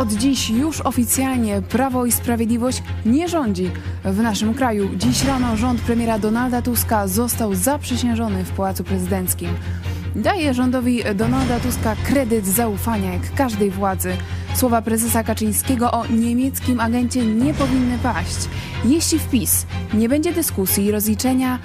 Od dziś już oficjalnie Prawo i Sprawiedliwość nie rządzi w naszym kraju. Dziś rano rząd premiera Donalda Tuska został zaprzysiężony w Pałacu Prezydenckim. Daje rządowi Donalda Tuska kredyt zaufania jak każdej władzy. Słowa prezesa Kaczyńskiego o niemieckim agencie nie powinny paść. Jeśli wpis nie będzie dyskusji i rozliczenia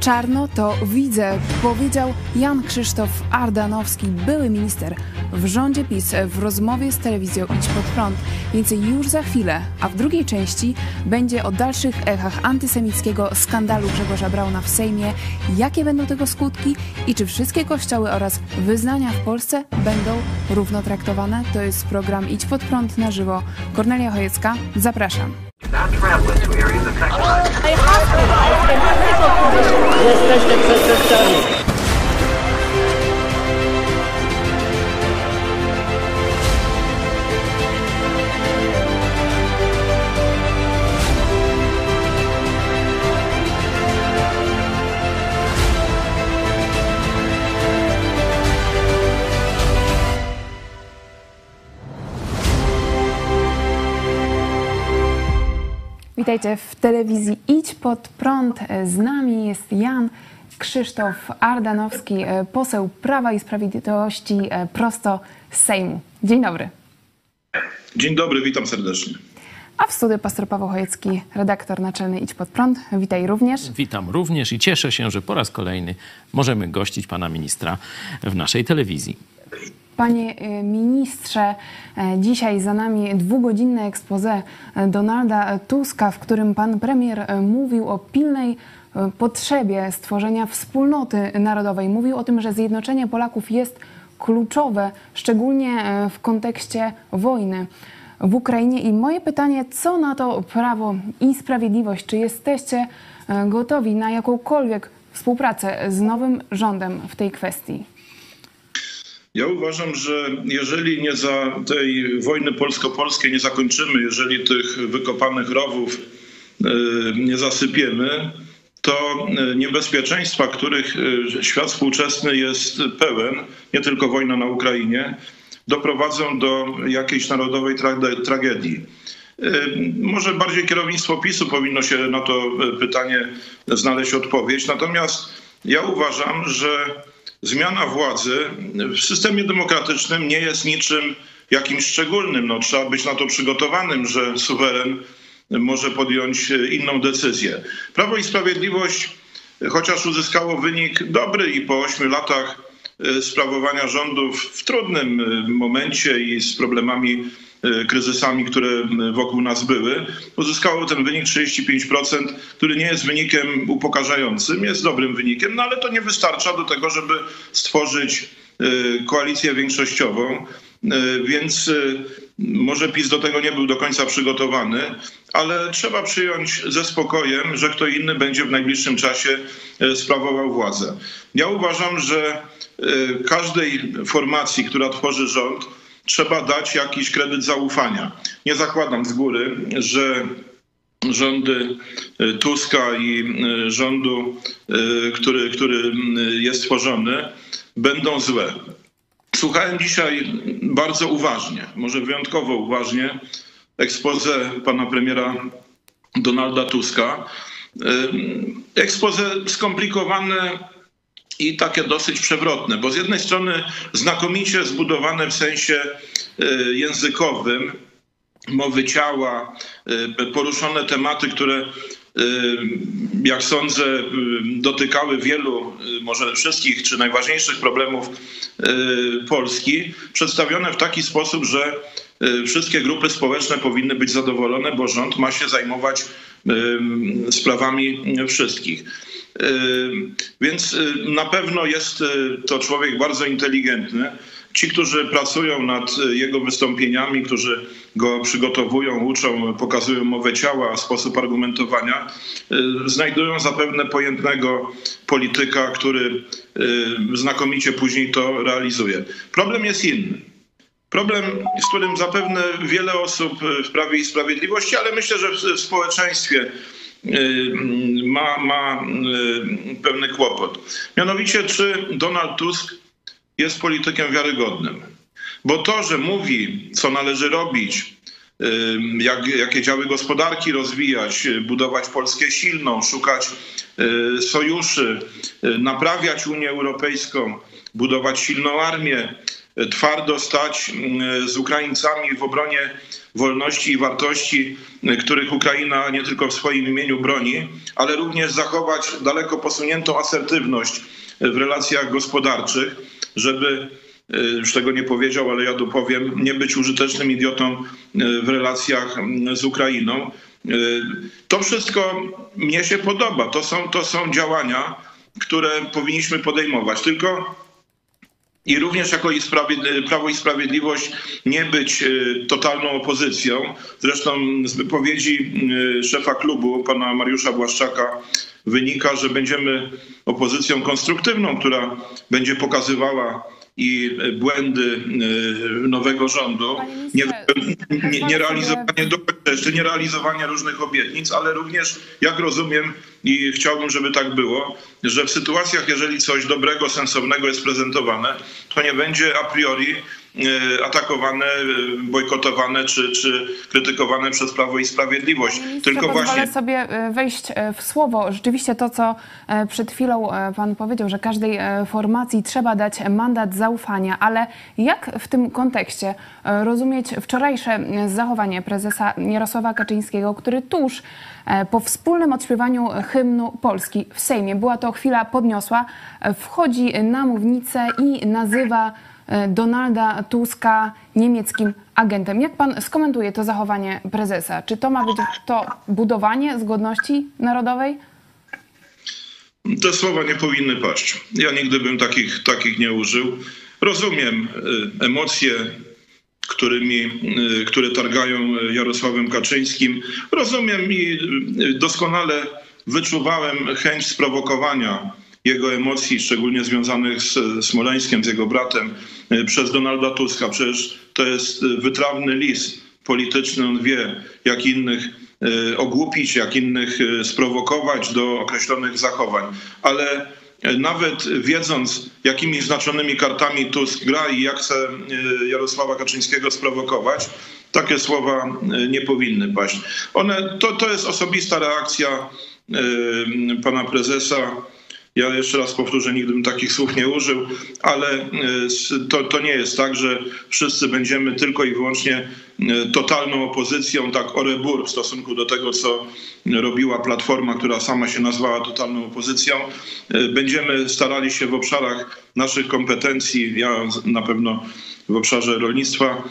czarno, to widzę, powiedział Jan Krzysztof Ardanowski, były minister w rządzie PiS w rozmowie z telewizją Idź Pod Prąd. Więcej już za chwilę, a w drugiej części będzie o dalszych echach antysemickiego skandalu Grzegorza Brauna w Sejmie, jakie będą tego skutki i czy wszystkie kościoły oraz wyznania w Polsce będą równo traktowane. To jest program Idź Pod Prąd na żywo. Kornelia Chojecka, zapraszam. Jesteście przestępcami. Witajcie w telewizji Idź Pod Prąd. Z nami jest Jan Krzysztof Ardanowski, poseł Prawa i Sprawiedliwości prosto z Sejmu. Dzień dobry. Dzień dobry, witam serdecznie. A w studiu pastor Paweł Chojecki, redaktor naczelny Idź Pod Prąd. Witaj również. Witam również i cieszę się, że po raz kolejny możemy gościć pana ministra w naszej telewizji. Panie y, ministrze, e, dzisiaj za nami dwugodzinne expose Donalda Tuska, w którym pan premier e, mówił o pilnej e, potrzebie stworzenia wspólnoty narodowej. Mówił o tym, że zjednoczenie Polaków jest kluczowe, szczególnie w kontekście wojny w Ukrainie. I moje pytanie, co na to Prawo i Sprawiedliwość? Czy jesteście gotowi na jakąkolwiek współpracę z nowym rządem w tej kwestii? Ja uważam, że jeżeli nie za tej wojny polsko-polskiej nie zakończymy, jeżeli tych wykopanych rowów nie zasypiemy, to niebezpieczeństwa, których świat współczesny jest pełen, nie tylko wojna na Ukrainie, doprowadzą do jakiejś narodowej tragedii. Może bardziej kierownictwo PiSu powinno się na to pytanie znaleźć odpowiedź. Natomiast ja uważam, że zmiana władzy w systemie demokratycznym nie jest niczym jakimś szczególnym. No, trzeba być na to przygotowanym, że suweren może podjąć inną decyzję. Prawo i Sprawiedliwość, chociaż uzyskało wynik dobry i po ośmiu latach sprawowania rządów w trudnym momencie i z problemami kryzysami, które wokół nas były. Uzyskało ten wynik 35%, który nie jest wynikiem upokarzającym, jest dobrym wynikiem, no ale to nie wystarcza do tego, żeby stworzyć koalicję większościową. Więc może PiS do tego nie był do końca przygotowany, ale trzeba przyjąć ze spokojem, że kto inny będzie w najbliższym czasie sprawował władzę. Ja uważam, że każdej formacji, która tworzy rząd, trzeba dać jakiś kredyt zaufania. Nie zakładam z góry, że rządy Tuska i rządu, który, który jest tworzony, będą złe. Słuchałem dzisiaj bardzo uważnie, może wyjątkowo uważnie, expose pana premiera Donalda Tuska. Expose skomplikowane i takie dosyć przewrotne, bo z jednej strony znakomicie zbudowane w sensie językowym, mowy ciała, poruszone tematy, które jak sądzę, dotykały wielu, może wszystkich, czy najważniejszych problemów Polski, przedstawione w taki sposób, że wszystkie grupy społeczne powinny być zadowolone, bo rząd ma się zajmować sprawami wszystkich. Więc na pewno jest to człowiek bardzo inteligentny. Ci, którzy pracują nad jego wystąpieniami, którzy go przygotowują, uczą, pokazują mowę ciała, sposób argumentowania, znajdują zapewne pojętnego polityka, który znakomicie później to realizuje. Problem jest inny. Problem, z którym zapewne wiele osób w Prawie i Sprawiedliwości, ale myślę, że w społeczeństwie ma, ma pewny kłopot. Mianowicie, czy Donald Tusk jest politykiem wiarygodnym? Bo to, że mówi, co należy robić, jak, jakie działy gospodarki rozwijać, budować Polskę silną, szukać sojuszy, naprawiać Unię Europejską, budować silną armię, twardo stać z Ukraińcami w obronie wolności i wartości, których Ukraina nie tylko w swoim imieniu broni, ale również zachować daleko posuniętą asertywność w relacjach gospodarczych, żeby już tego nie powiedział, ale ja dopowiem, nie być użytecznym idiotą w relacjach z Ukrainą. To wszystko mnie się podoba. To są, to są działania, które powinniśmy podejmować. Tylko i również jako Prawo i Sprawiedliwość nie być totalną opozycją. Zresztą z wypowiedzi szefa klubu, pana Mariusza Błaszczaka, wynika, że będziemy opozycją konstruktywną, która będzie pokazywała i błędy nowego rządu, nie, nie, nie realizowanie różnych obietnic, ale również, jak rozumiem i chciałbym, żeby tak było, że w sytuacjach, jeżeli coś dobrego, sensownego jest prezentowane, to nie będzie a priori atakowane, bojkotowane czy, czy krytykowane przez Prawo i Sprawiedliwość. Tylko właśnie sobie wejść w słowo. Rzeczywiście to, co przed chwilą pan powiedział, że każdej formacji trzeba dać mandat zaufania, ale jak w tym kontekście rozumieć wczorajsze zachowanie prezesa Jarosława Kaczyńskiego, który tuż po wspólnym odśpiewaniu hymnu Polski w Sejmie, była to chwila podniosła, wchodzi na mównicę i nazywa Donalda Tuska niemieckim agentem. Jak pan skomentuje to zachowanie prezesa? Czy to ma być to budowanie zgodności narodowej? Te słowa nie powinny paść. Ja nigdy bym takich, takich nie użył. Rozumiem emocje, którymi, które targają Jarosławem Kaczyńskim. Rozumiem i doskonale wyczuwałem chęć sprowokowania jego emocji, szczególnie związanych z Smoleńskiem, z jego bratem, przez Donalda Tuska. Przecież to jest wytrawny lis polityczny. On wie, jak innych ogłupić, jak innych sprowokować do określonych zachowań. Ale nawet wiedząc, jakimi znaczonymi kartami Tusk gra i jak chce Jarosława Kaczyńskiego sprowokować, takie słowa nie powinny paść. One, to, to jest osobista reakcja pana prezesa ja jeszcze raz powtórzę, nigdy bym takich słów nie użył, ale to, to nie jest tak, że wszyscy będziemy tylko i wyłącznie totalną opozycją, tak orebur w stosunku do tego, co robiła Platforma, która sama się nazwała totalną opozycją. Będziemy starali się w obszarach naszych kompetencji, ja na pewno w obszarze rolnictwa,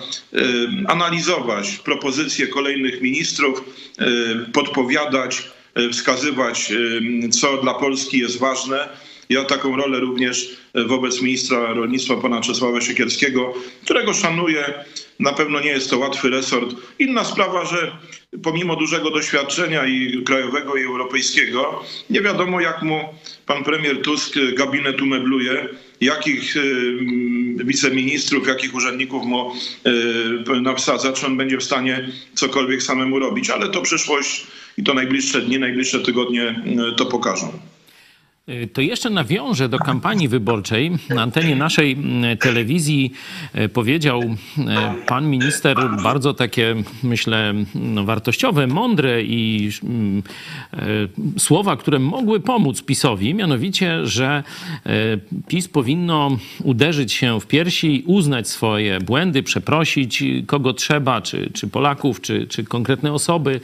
analizować propozycje kolejnych ministrów, podpowiadać, wskazywać, co dla Polski jest ważne. Ja taką rolę również wobec ministra rolnictwa, pana Czesława Siekierskiego, którego szanuję. Na pewno nie jest to łatwy resort. Inna sprawa, że pomimo dużego doświadczenia i krajowego, i europejskiego, nie wiadomo jak mu pan premier Tusk gabinet umebluje, jakich wiceministrów, jakich urzędników mu wsadza, czy on będzie w stanie cokolwiek samemu robić. Ale to przyszłość i to najbliższe dni, najbliższe tygodnie to pokażą. To jeszcze nawiążę do kampanii wyborczej. Na antenie naszej telewizji powiedział pan minister bardzo takie, myślę, no, wartościowe, mądre i słowa, które mogły pomóc PiSowi, mianowicie, że PiS powinno uderzyć się w piersi, uznać swoje błędy, przeprosić kogo trzeba, czy, czy Polaków, czy, czy konkretne osoby.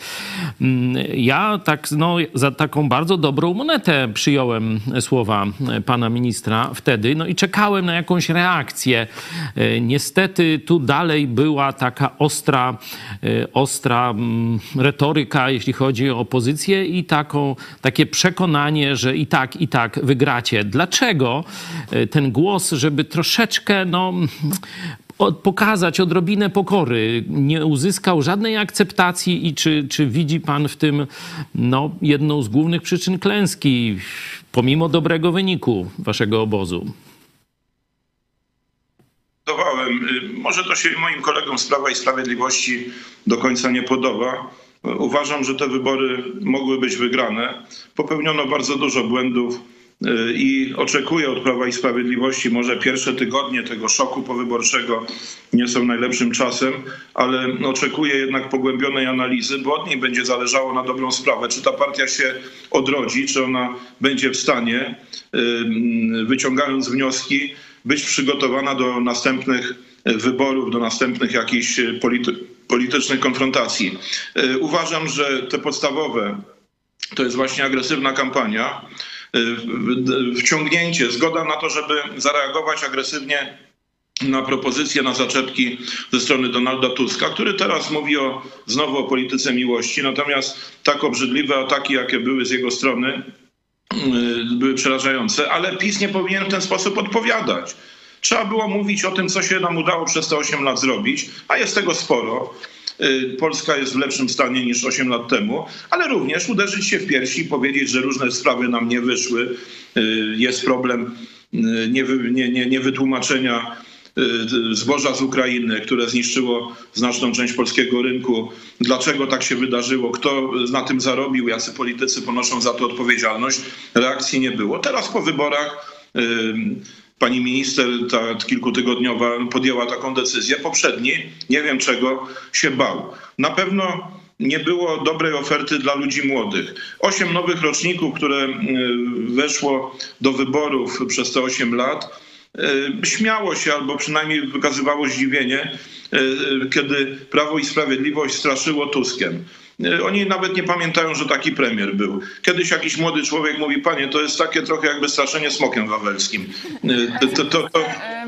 Ja tak, no, za taką bardzo dobrą monetę przyjąłem słowa pana ministra wtedy, no i czekałem na jakąś reakcję. Niestety tu dalej była taka ostra, ostra retoryka, jeśli chodzi o opozycję i taką, takie przekonanie, że i tak, i tak wygracie. Dlaczego ten głos, żeby troszeczkę, no, pokazać odrobinę pokory, nie uzyskał żadnej akceptacji i czy, czy widzi pan w tym no, jedną z głównych przyczyn klęski, pomimo dobrego wyniku waszego obozu? Może to się moim kolegom z Prawa i Sprawiedliwości do końca nie podoba. Uważam, że te wybory mogły być wygrane. Popełniono bardzo dużo błędów i oczekuję od Prawa i Sprawiedliwości, może pierwsze tygodnie tego szoku powyborczego nie są najlepszym czasem, ale oczekuję jednak pogłębionej analizy, bo od niej będzie zależało na dobrą sprawę, czy ta partia się odrodzi, czy ona będzie w stanie, wyciągając wnioski, być przygotowana do następnych wyborów, do następnych jakichś polity politycznych konfrontacji. Uważam, że te podstawowe to jest właśnie agresywna kampania, wciągnięcie, zgoda na to, żeby zareagować agresywnie na propozycje, na zaczepki ze strony Donalda Tuska, który teraz mówi o, znowu o polityce miłości. Natomiast tak obrzydliwe ataki, jakie były z jego strony, były przerażające, ale PiS nie powinien w ten sposób odpowiadać. Trzeba było mówić o tym, co się nam udało przez te 8 lat zrobić, a jest tego sporo. Y, Polska jest w lepszym stanie niż 8 lat temu, ale również uderzyć się w piersi i powiedzieć, że różne sprawy nam nie wyszły. Y, jest problem y, niewytłumaczenia zboża z Ukrainy, które zniszczyło znaczną część polskiego rynku. Dlaczego tak się wydarzyło? Kto na tym zarobił? Jacy politycy ponoszą za to odpowiedzialność? Reakcji nie było. Teraz po wyborach pani minister ta kilkutygodniowa podjęła taką decyzję. Poprzedni, nie wiem czego, się bał. Na pewno nie było dobrej oferty dla ludzi młodych. Osiem nowych roczników, które y, weszło do wyborów przez te osiem lat, y, śmiało się albo przynajmniej wykazywało zdziwienie, y, kiedy Prawo i Sprawiedliwość straszyło Tuskiem. E, oni nawet nie pamiętają, że taki premier był. Kiedyś jakiś młody człowiek mówi, panie, to jest takie trochę jakby straszenie smokiem wawelskim. E, to, to, to...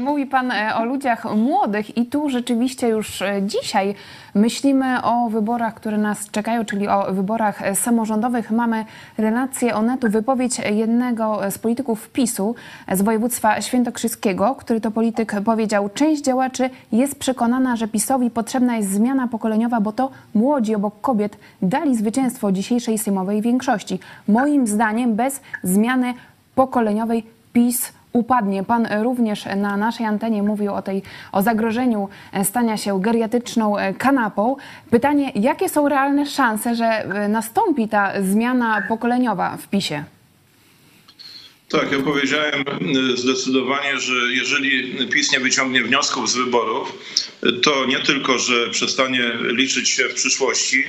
E, mówi pan o ludziach młodych i tu rzeczywiście już dzisiaj myślimy o wyborach, które nas czekają, czyli o wyborach samorządowych. Mamy relację o netu, wypowiedź jednego z polityków PiSu z województwa świętokrzyskiego, który to polityk powiedział, część działaczy jest przekonana, że PiSowi potrzebna jest zmiana pokoleniowa, bo to młodzi obok kobiet dali zwycięstwo dzisiejszej sejmowej większości. Moim zdaniem bez zmiany pokoleniowej PiS upadnie. Pan również na naszej antenie mówił o, tej, o zagrożeniu stania się geriatryczną kanapą. Pytanie, jakie są realne szanse, że nastąpi ta zmiana pokoleniowa w PiSie? Tak, ja powiedziałem zdecydowanie, że jeżeli PiS nie wyciągnie wniosków z wyborów, to nie tylko, że przestanie liczyć się w przyszłości,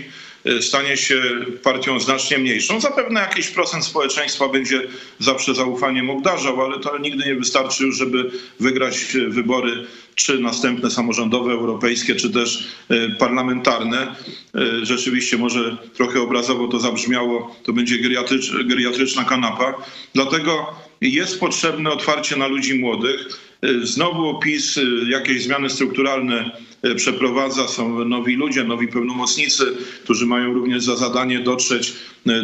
stanie się partią znacznie mniejszą. Zapewne jakiś procent społeczeństwa będzie zawsze zaufaniem obdarzał, ale to nigdy nie wystarczy żeby wygrać wybory czy następne samorządowe, europejskie, czy też e, parlamentarne. E, rzeczywiście może trochę obrazowo to zabrzmiało, to będzie geriatrycz, geriatryczna kanapa. Dlatego jest potrzebne otwarcie na ludzi młodych. E, znowu PiS jakieś zmiany strukturalne przeprowadza. Są nowi ludzie, nowi pełnomocnicy, którzy mają również za zadanie dotrzeć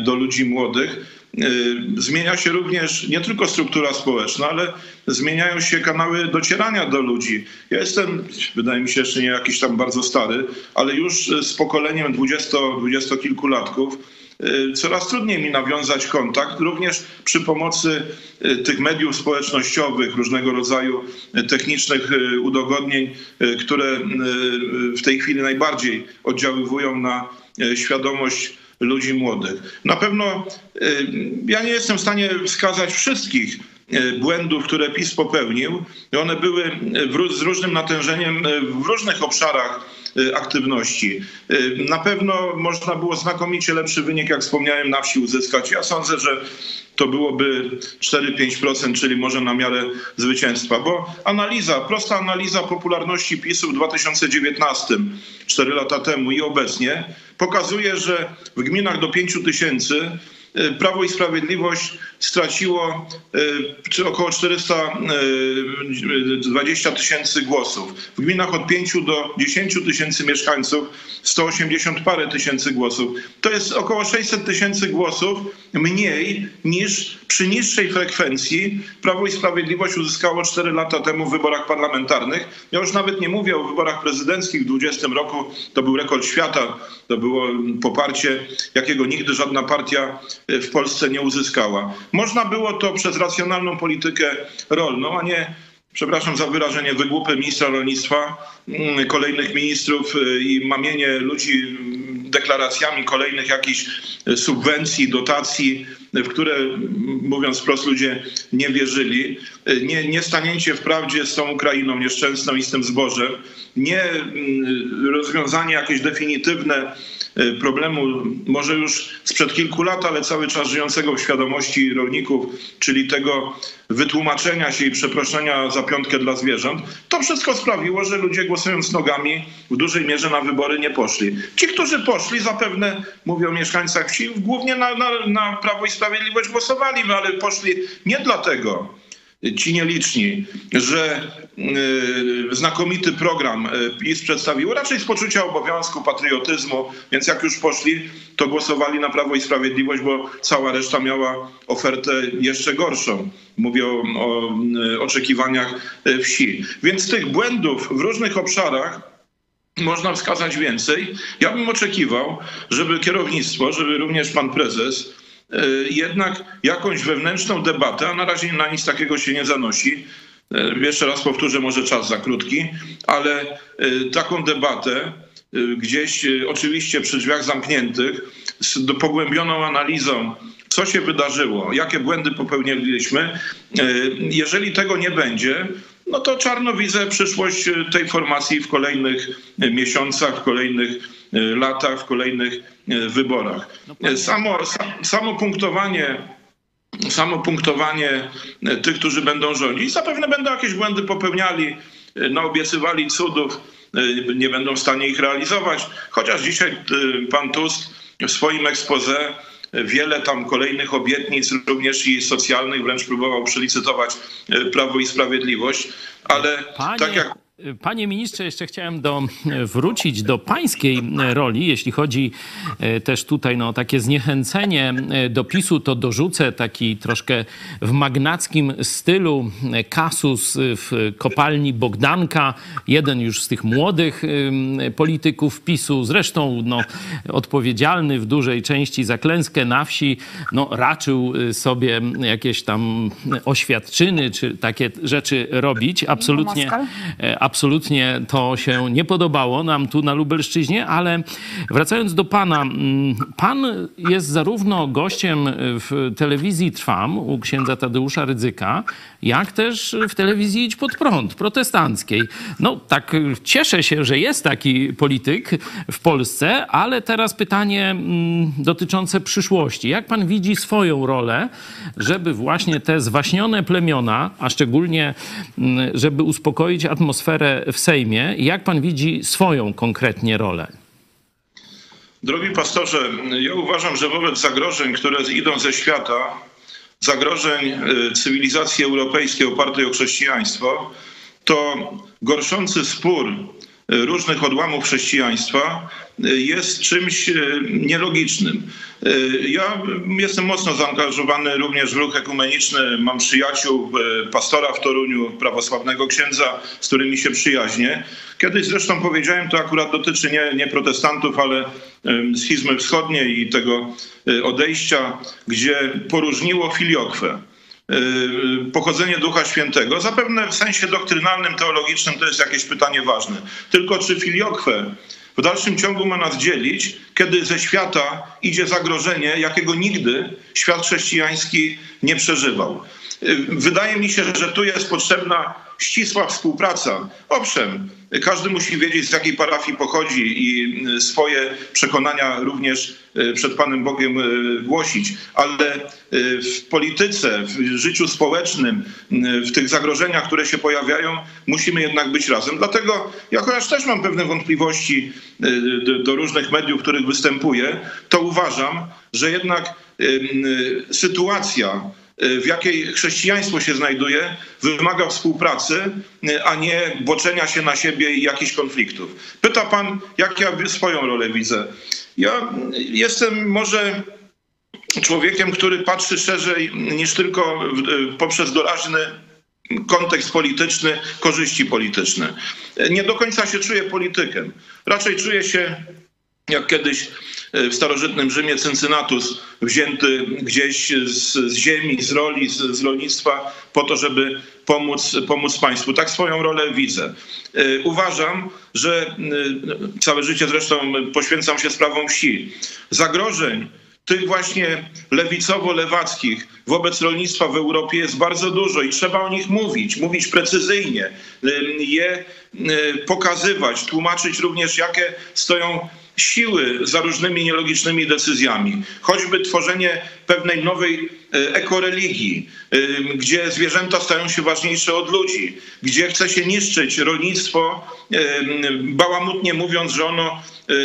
do ludzi młodych. Y, zmienia się również nie tylko struktura społeczna, ale zmieniają się kanały docierania do ludzi. Ja jestem, wydaje mi się, jeszcze nie jakiś tam bardzo stary, ale już z pokoleniem dwudziestokilkulatków y, coraz trudniej mi nawiązać kontakt, również przy pomocy y, tych mediów społecznościowych, różnego rodzaju technicznych udogodnień, które w tej chwili najbardziej oddziaływują na świadomość ludzi młodych. Na pewno y, ja nie jestem w stanie wskazać wszystkich y, błędów, które PiS popełnił. One były z różnym natężeniem y, w różnych obszarach aktywności. Na pewno można było znakomicie lepszy wynik, jak wspomniałem, na wsi uzyskać. Ja sądzę, że to byłoby 4-5%, czyli może na miarę zwycięstwa. Bo analiza, prosta analiza popularności PiSu w 2019, 4 lata temu i obecnie pokazuje, że w gminach do 5 tysięcy y, Prawo i Sprawiedliwość straciło y, około 420 y, tysięcy głosów. W gminach od 5 do 10 tysięcy mieszkańców 180 parę tysięcy głosów. To jest około 600 tysięcy głosów mniej niż przy niższej frekwencji Prawo i Sprawiedliwość uzyskało 4 lata temu w wyborach parlamentarnych. Ja już nawet nie mówię o wyborach prezydenckich w 2020 roku. To był rekord świata. To było poparcie, jakiego nigdy żadna partia w Polsce nie uzyskała. Można było to przez racjonalną politykę rolną, a nie przepraszam za wyrażenie, wygłupy ministra rolnictwa, mm, kolejnych ministrów y, i mamienie ludzi mm, deklaracjami kolejnych jakichś subwencji, dotacji w które, mówiąc wprost, ludzie nie wierzyli, nie, nie stanięcie w prawdzie z tą Ukrainą nieszczęsną i z tym zbożem, nie mm, rozwiązanie jakieś definitywne y, problemu, może już sprzed kilku lat, ale cały czas żyjącego w świadomości rolników, czyli tego wytłumaczenia się i przeproszenia za piątkę dla zwierząt, to wszystko sprawiło, że ludzie głosując nogami w dużej mierze na wybory nie poszli. Ci, którzy poszli, zapewne, mówią o mieszkańcach wsi, głównie na, na, na Prawo i Sprawiedliwość głosowali, ale poszli nie dlatego, ci nieliczni, że y, znakomity program y, PiS przedstawił, raczej z poczucia obowiązku, patriotyzmu, więc jak już poszli, to głosowali na Prawo i Sprawiedliwość, bo cała reszta miała ofertę jeszcze gorszą. Mówię o, o y, oczekiwaniach wsi. Więc tych błędów w różnych obszarach można wskazać więcej. Ja bym oczekiwał, żeby kierownictwo, żeby również pan prezes, jednak jakąś wewnętrzną debatę, a na razie na nic takiego się nie zanosi. E, jeszcze raz powtórzę, może czas za krótki, ale e, taką debatę gdzieś oczywiście przy drzwiach zamkniętych z pogłębioną analizą, co się wydarzyło, jakie błędy popełniliśmy. Jeżeli tego nie będzie, no to czarno widzę przyszłość tej formacji w kolejnych miesiącach, w kolejnych latach, w kolejnych E, wyborach. No, samo, samo punktowanie samo punktowanie e, tych, którzy będą rządzić. Zapewne będą jakieś błędy popełniali, e, naobiecywali cudów, nie będą w stanie ich realizować. Chociaż dzisiaj pan Tusk w swoim expose wiele tam kolejnych obietnic, również i socjalnych, wręcz próbował przelicytować Prawo i Sprawiedliwość, ale Panie... tak jak Panie ministrze, jeszcze chciałem do, wrócić do pańskiej roli, jeśli chodzi e, też tutaj no, o takie zniechęcenie e, do PiSu, to dorzucę taki troszkę w magnackim stylu e, kasus w kopalni Bogdanka, jeden już z tych młodych polityków PiSu, zresztą no, odpowiedzialny w dużej części za klęskę na wsi, no, raczył sobie jakieś tam oświadczyny czy takie rzeczy robić. Absolutnie absolutnie to się nie podobało nam tu na Lubelszczyźnie, ale wracając do pana, mm, pan jest zarówno gościem w telewizji Trwam u księdza Tadeusza Rydzyka, jak też w telewizji Idź Pod Prąd, protestanckiej. No tak cieszę się, że jest taki polityk w Polsce, ale teraz pytanie mm, dotyczące przyszłości. Jak pan widzi swoją rolę, żeby właśnie te zwaśnione plemiona, a szczególnie mm, żeby uspokoić atmosferę w Sejmie, jak pan widzi swoją konkretnie rolę? Drogi pastorze, ja uważam, że wobec zagrożeń, które idą ze świata, zagrożeń y, cywilizacji europejskiej opartej o chrześcijaństwo, to gorszący spór różnych odłamów chrześcijaństwa y, jest czymś nielogicznym. Ja jestem mocno zaangażowany również w ruch ekumeniczny. Mam przyjaciół, pastora w Toruniu, prawosławnego księdza, z którymi się przyjaźnię. Kiedyś zresztą powiedziałem, to akurat dotyczy nie, nie protestantów, ale schizmy wschodniej i tego e, odejścia, gdzie poróżniło filiokwę e, pochodzenie Ducha Świętego. Zapewne w sensie doktrynalnym, teologicznym to jest jakieś pytanie ważne. Tylko czy filiokwę w dalszym ciągu ma nas dzielić, kiedy ze świata idzie zagrożenie, jakiego nigdy świat chrześcijański nie przeżywał. E, wydaje mi się, że tu jest potrzebna ścisła współpraca. Owszem, każdy musi wiedzieć, z jakiej parafii pochodzi i y, swoje przekonania również y, przed Panem Bogiem y, głosić, ale w polityce, w życiu społecznym, w tych zagrożeniach, które się pojawiają, musimy jednak być razem. Dlatego ja chociaż też mam pewne wątpliwości do różnych mediów, w których występuję, to uważam, że jednak sytuacja, w jakiej chrześcijaństwo się znajduje, wymaga współpracy, y, a nie boczenia się na siebie i jakichś konfliktów. Pyta pan, jak ja swoją rolę widzę. Ja jestem może człowiekiem, który patrzy szerzej niż tylko y, poprzez doraźny kontekst polityczny, korzyści polityczne. Nie do końca się czuję politykiem. Raczej czuję się jak kiedyś e, w starożytnym Rzymie Cyncynatus, wzięty gdzieś z, z ziemi, z roli, z, z, rolnictwa, po to, żeby pomóc, pomóc państwu. Tak swoją rolę widzę. E, uważam, że e, całe życie zresztą poświęcam się sprawom wsi. Zagrożeń tych właśnie lewicowo-lewackich wobec rolnictwa w Europie jest bardzo dużo i trzeba o nich mówić, mówić precyzyjnie, je pokazywać, tłumaczyć również, jakie stoją siły za różnymi nielogicznymi decyzjami. Choćby tworzenie pewnej nowej e, ekoreligii, e, gdzie zwierzęta stają się ważniejsze od ludzi, gdzie chce się niszczyć rolnictwo, e, bałamutnie mówiąc, że ono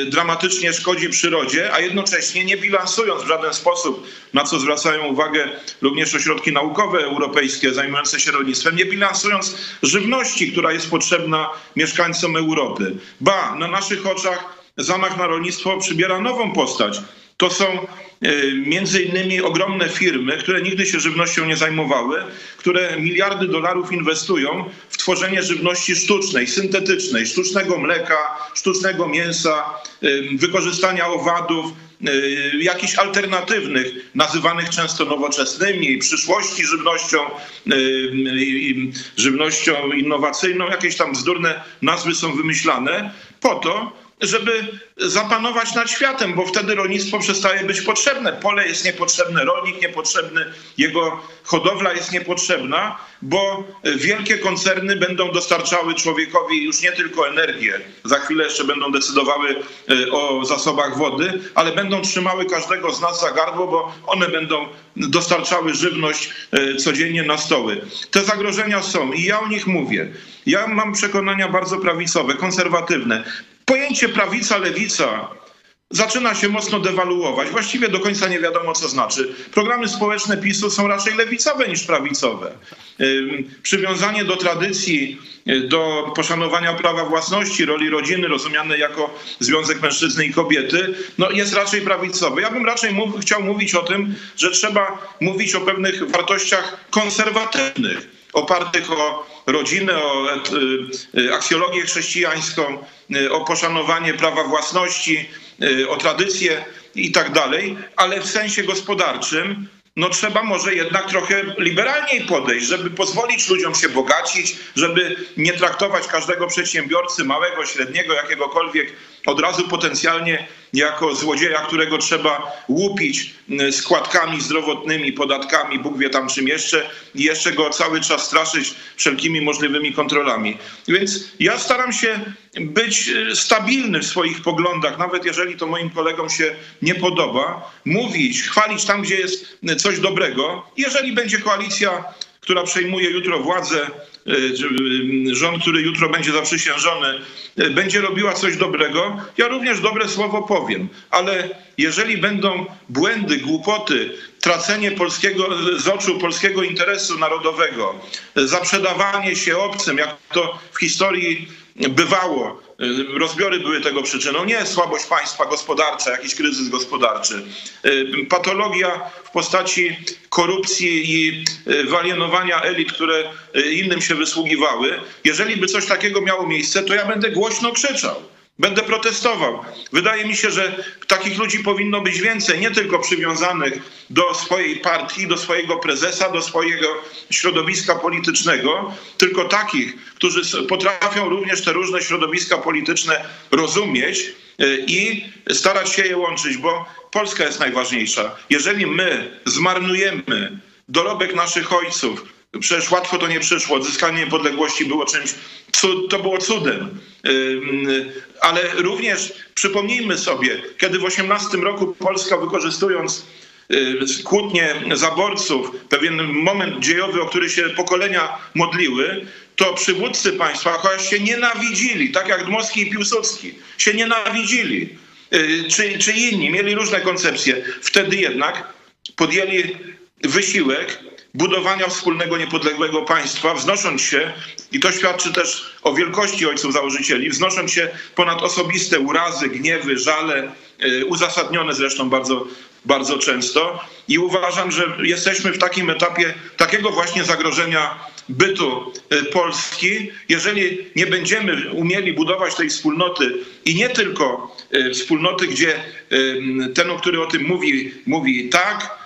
dramatycznie szkodzi przyrodzie, a jednocześnie nie bilansując w żaden sposób, na co zwracają uwagę również ośrodki naukowe europejskie zajmujące się rolnictwem, nie bilansując żywności, która jest potrzebna mieszkańcom Europy. Ba, na naszych oczach zamach na rolnictwo przybiera nową postać. To są e, między innymi ogromne firmy, które nigdy się żywnością nie zajmowały, które miliardy dolarów inwestują w tworzenie żywności sztucznej, syntetycznej, sztucznego mleka, sztucznego mięsa, e, wykorzystania owadów, e, jakichś alternatywnych, nazywanych często nowoczesnymi, przyszłości żywnością, żywnością innowacyjną, jakieś tam bzdurne nazwy są wymyślane po to, żeby zapanować nad światem, bo wtedy rolnictwo przestaje być potrzebne. Pole jest niepotrzebne, rolnik niepotrzebny, jego hodowla jest niepotrzebna, bo wielkie koncerny będą dostarczały człowiekowi już nie tylko energię, za chwilę jeszcze będą decydowały e, o zasobach wody, ale będą trzymały każdego z nas za gardło, bo one będą dostarczały żywność e, codziennie na stoły. Te zagrożenia są i ja o nich mówię. Ja mam przekonania bardzo prawicowe, konserwatywne. Pojęcie prawica, lewica zaczyna się mocno dewaluować. Właściwie do końca nie wiadomo, co znaczy. Programy społeczne PiSu są raczej lewicowe niż prawicowe. Przywiązanie do tradycji, y, do poszanowania prawa własności, roli rodziny, rozumiane jako związek mężczyzny i kobiety, no jest raczej prawicowe. Ja bym raczej mów, chciał mówić o tym, że trzeba mówić o pewnych wartościach konserwatywnych opartych o rodzinę, o y, y, aksjologię chrześcijańską, y, o poszanowanie prawa własności, o tradycję i tak dalej, ale w sensie gospodarczym no trzeba może jednak trochę liberalniej podejść, żeby pozwolić ludziom się bogacić, żeby nie traktować każdego przedsiębiorcy, małego, średniego, jakiegokolwiek, od razu potencjalnie jako złodzieja, którego trzeba łupić mm, składkami zdrowotnymi, podatkami, Bóg wie tam czym jeszcze, i jeszcze go cały czas straszyć wszelkimi możliwymi kontrolami. Więc ja staram się być y, stabilny w swoich poglądach, nawet jeżeli to moim kolegom się nie podoba, mówić, chwalić tam, gdzie jest coś dobrego. Jeżeli będzie koalicja, która przejmuje jutro władzę, y, y, rząd, który jutro będzie zaprzysiężony, będzie robiła coś dobrego, ja również dobre słowo powiem. Ale jeżeli będą błędy, głupoty, tracenie polskiego, z oczu polskiego interesu narodowego, zaprzedawanie się obcym, jak to w historii bywało, rozbiory były tego przyczyną, nie słabość państwa gospodarcza, jakiś kryzys gospodarczy, patologia w postaci korupcji i y, walienowania elit, które innym się wysługiwały. Jeżeli by coś takiego miało miejsce, to ja będę głośno krzyczał. Będę protestował. Wydaje mi się, że takich ludzi powinno być więcej, nie tylko przywiązanych do swojej partii, do swojego prezesa, do swojego środowiska politycznego, tylko takich, którzy potrafią również te różne środowiska polityczne rozumieć y, i starać się je łączyć, bo Polska jest najważniejsza. Jeżeli my zmarnujemy dorobek naszych ojców, Przecież łatwo to nie przyszło. Odzyskanie niepodległości było czymś, to było cudem. Ale również przypomnijmy sobie, kiedy w 18 roku Polska wykorzystując kłótnie zaborców, pewien moment dziejowy, o który się pokolenia modliły, to przywódcy państwa chociaż się nienawidzili, tak jak Dmowski i Piłsudski, się nienawidzili, czy, czy inni, mieli różne koncepcje. Wtedy jednak podjęli wysiłek budowania wspólnego niepodległego państwa, wznosząc się, i to świadczy też o wielkości ojców założycieli, wznosząc się ponad osobiste urazy, gniewy, żale, y, uzasadnione zresztą bardzo, bardzo często. I uważam, że jesteśmy w takim etapie takiego właśnie zagrożenia bytu y, Polski, jeżeli nie będziemy umieli budować tej wspólnoty i nie tylko y, wspólnoty, gdzie ten, który o tym mówi, mówi tak,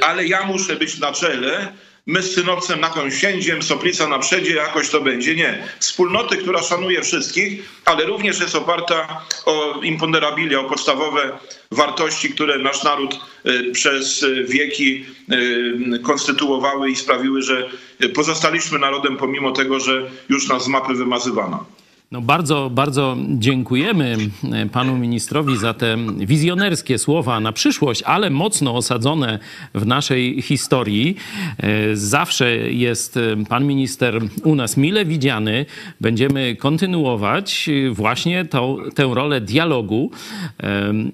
ale ja muszę być na czele, my z synowcem na koń siędziem, soplica na przedzie, jakoś to będzie. Nie. Wspólnoty, która szanuje wszystkich, ale również jest oparta o imponderabilia, o podstawowe wartości, które nasz naród y, przez y, wieki y, konstytuowały i sprawiły, że pozostaliśmy narodem pomimo tego, że już nas z mapy wymazywano. No bardzo, bardzo dziękujemy e, panu ministrowi za te wizjonerskie słowa na przyszłość, ale mocno osadzone w naszej historii. E, zawsze jest e, pan minister u nas mile widziany. Będziemy kontynuować właśnie tą, tę rolę dialogu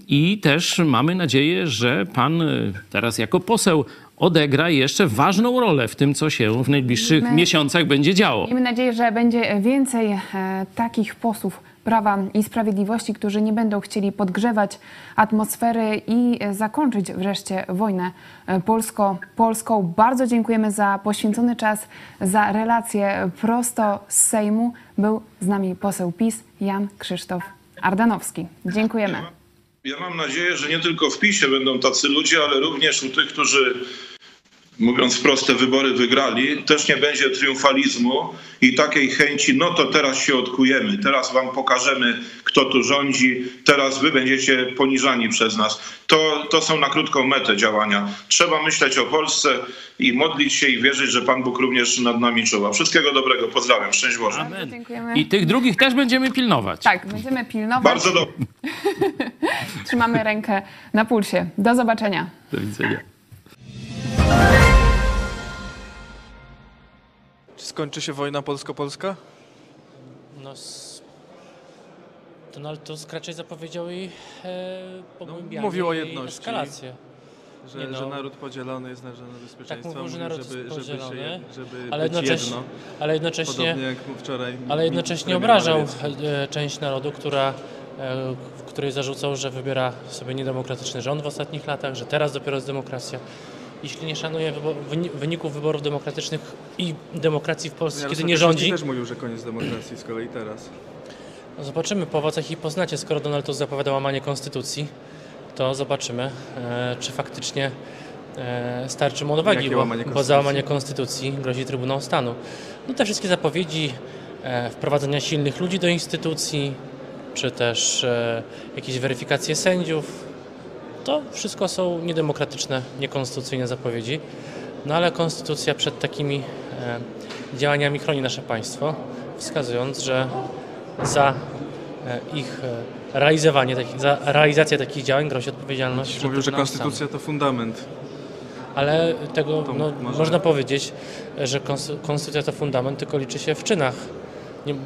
i też mamy nadzieję, że pan teraz jako poseł odegra jeszcze ważną rolę w tym, co się w najbliższych My- miesiącach będzie działo. Miejmy nadzieję, że będzie więcej e, takich posłów Prawa i Sprawiedliwości, którzy nie będą chcieli podgrzewać atmosfery i e, zakończyć wreszcie wojnę e, polsko-polską. Bardzo dziękujemy za poświęcony czas, za relację prosto z Sejmu. Był z nami poseł PiS Jan Krzysztof Ardanowski. Dziękujemy. Ja mam nadzieję, że nie tylko w PiSie będą tacy ludzie, ale również u tych, którzy mówiąc wprost, te wybory wygrali, też nie będzie triumfalizmu i takiej chęci, no to teraz się odkujemy, teraz wam pokażemy, kto tu rządzi, teraz wy będziecie poniżani przez nas. To, to są na krótką metę działania. Trzeba myśleć o Polsce i modlić się i wierzyć, że Pan Bóg również nad nami czuwa. Wszystkiego dobrego, pozdrawiam, szczęść Boże. Amen. dziękujemy. I tych drugich też będziemy pilnować. Tak, będziemy pilnować. Bardzo dobrze. Trzymamy rękę na pulsie. Do zobaczenia. Do widzenia. Skończy się wojna polsko-polska? No, Donald Tusk raczej zapowiedział jej e, pogłębianie mówił o i jedności. eskalację. Że, Nie no. że naród podzielony jest narażony na bezpieczeństwo. Tak mówił, że naród żeby, jest żeby, podzielony, się, jed- żeby ale jednocześnie, jedno. ale jednocześnie, wczoraj. ale jednocześnie obrażał e, część narodu, która, e, której zarzucał, że wybiera sobie niedemokratyczny rząd w ostatnich latach, że teraz dopiero jest demokracja. Jeśli nie szanuje wybo- wyników wyborów demokratycznych i demokracji w Polsce, Jarosław kiedy nie rządzi, też mówił, że koniec demokracji z kolei teraz. No zobaczymy po owocach i poznacie. Skoro Donald Tusk zapowiada łamanie konstytucji, to zobaczymy, e, czy faktycznie e, starczy mu odwagi, bo, bo za łamanie konstytucji grozi Trybunał Stanu. No te wszystkie zapowiedzi e, wprowadzenia silnych ludzi do instytucji, czy też e, jakieś weryfikacje sędziów, to wszystko są niedemokratyczne, niekonstytucyjne zapowiedzi. No ale konstytucja przed takimi e, działaniami chroni nasze państwo, wskazując, że za e, ich e, realizowanie, za realizację takich działań grozi odpowiedzialność. Mówił, że Trybunałem konstytucja to fundament. Ale tego no, można powiedzieć, że kons- konstytucja to fundament, tylko liczy się w czynach.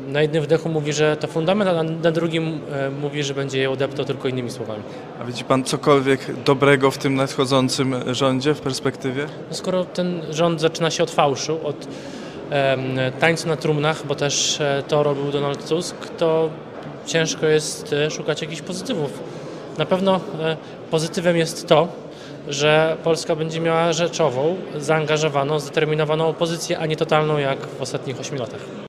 Na jednym wdechu mówi, że to fundament, a na, drugim e, mówi, że będzie je deptał tylko innymi słowami. A widzi pan cokolwiek dobrego w tym nadchodzącym rządzie w perspektywie? No skoro ten rząd zaczyna się od fałszu, od em, tańcu na trumnach, bo też e, to robił Donald Tusk, to ciężko jest e, szukać jakichś pozytywów. Na pewno pozytywem jest to, że Polska będzie miała rzeczową, zaangażowaną, zdeterminowaną opozycję, a nie totalną jak w ostatnich ośmiu latach.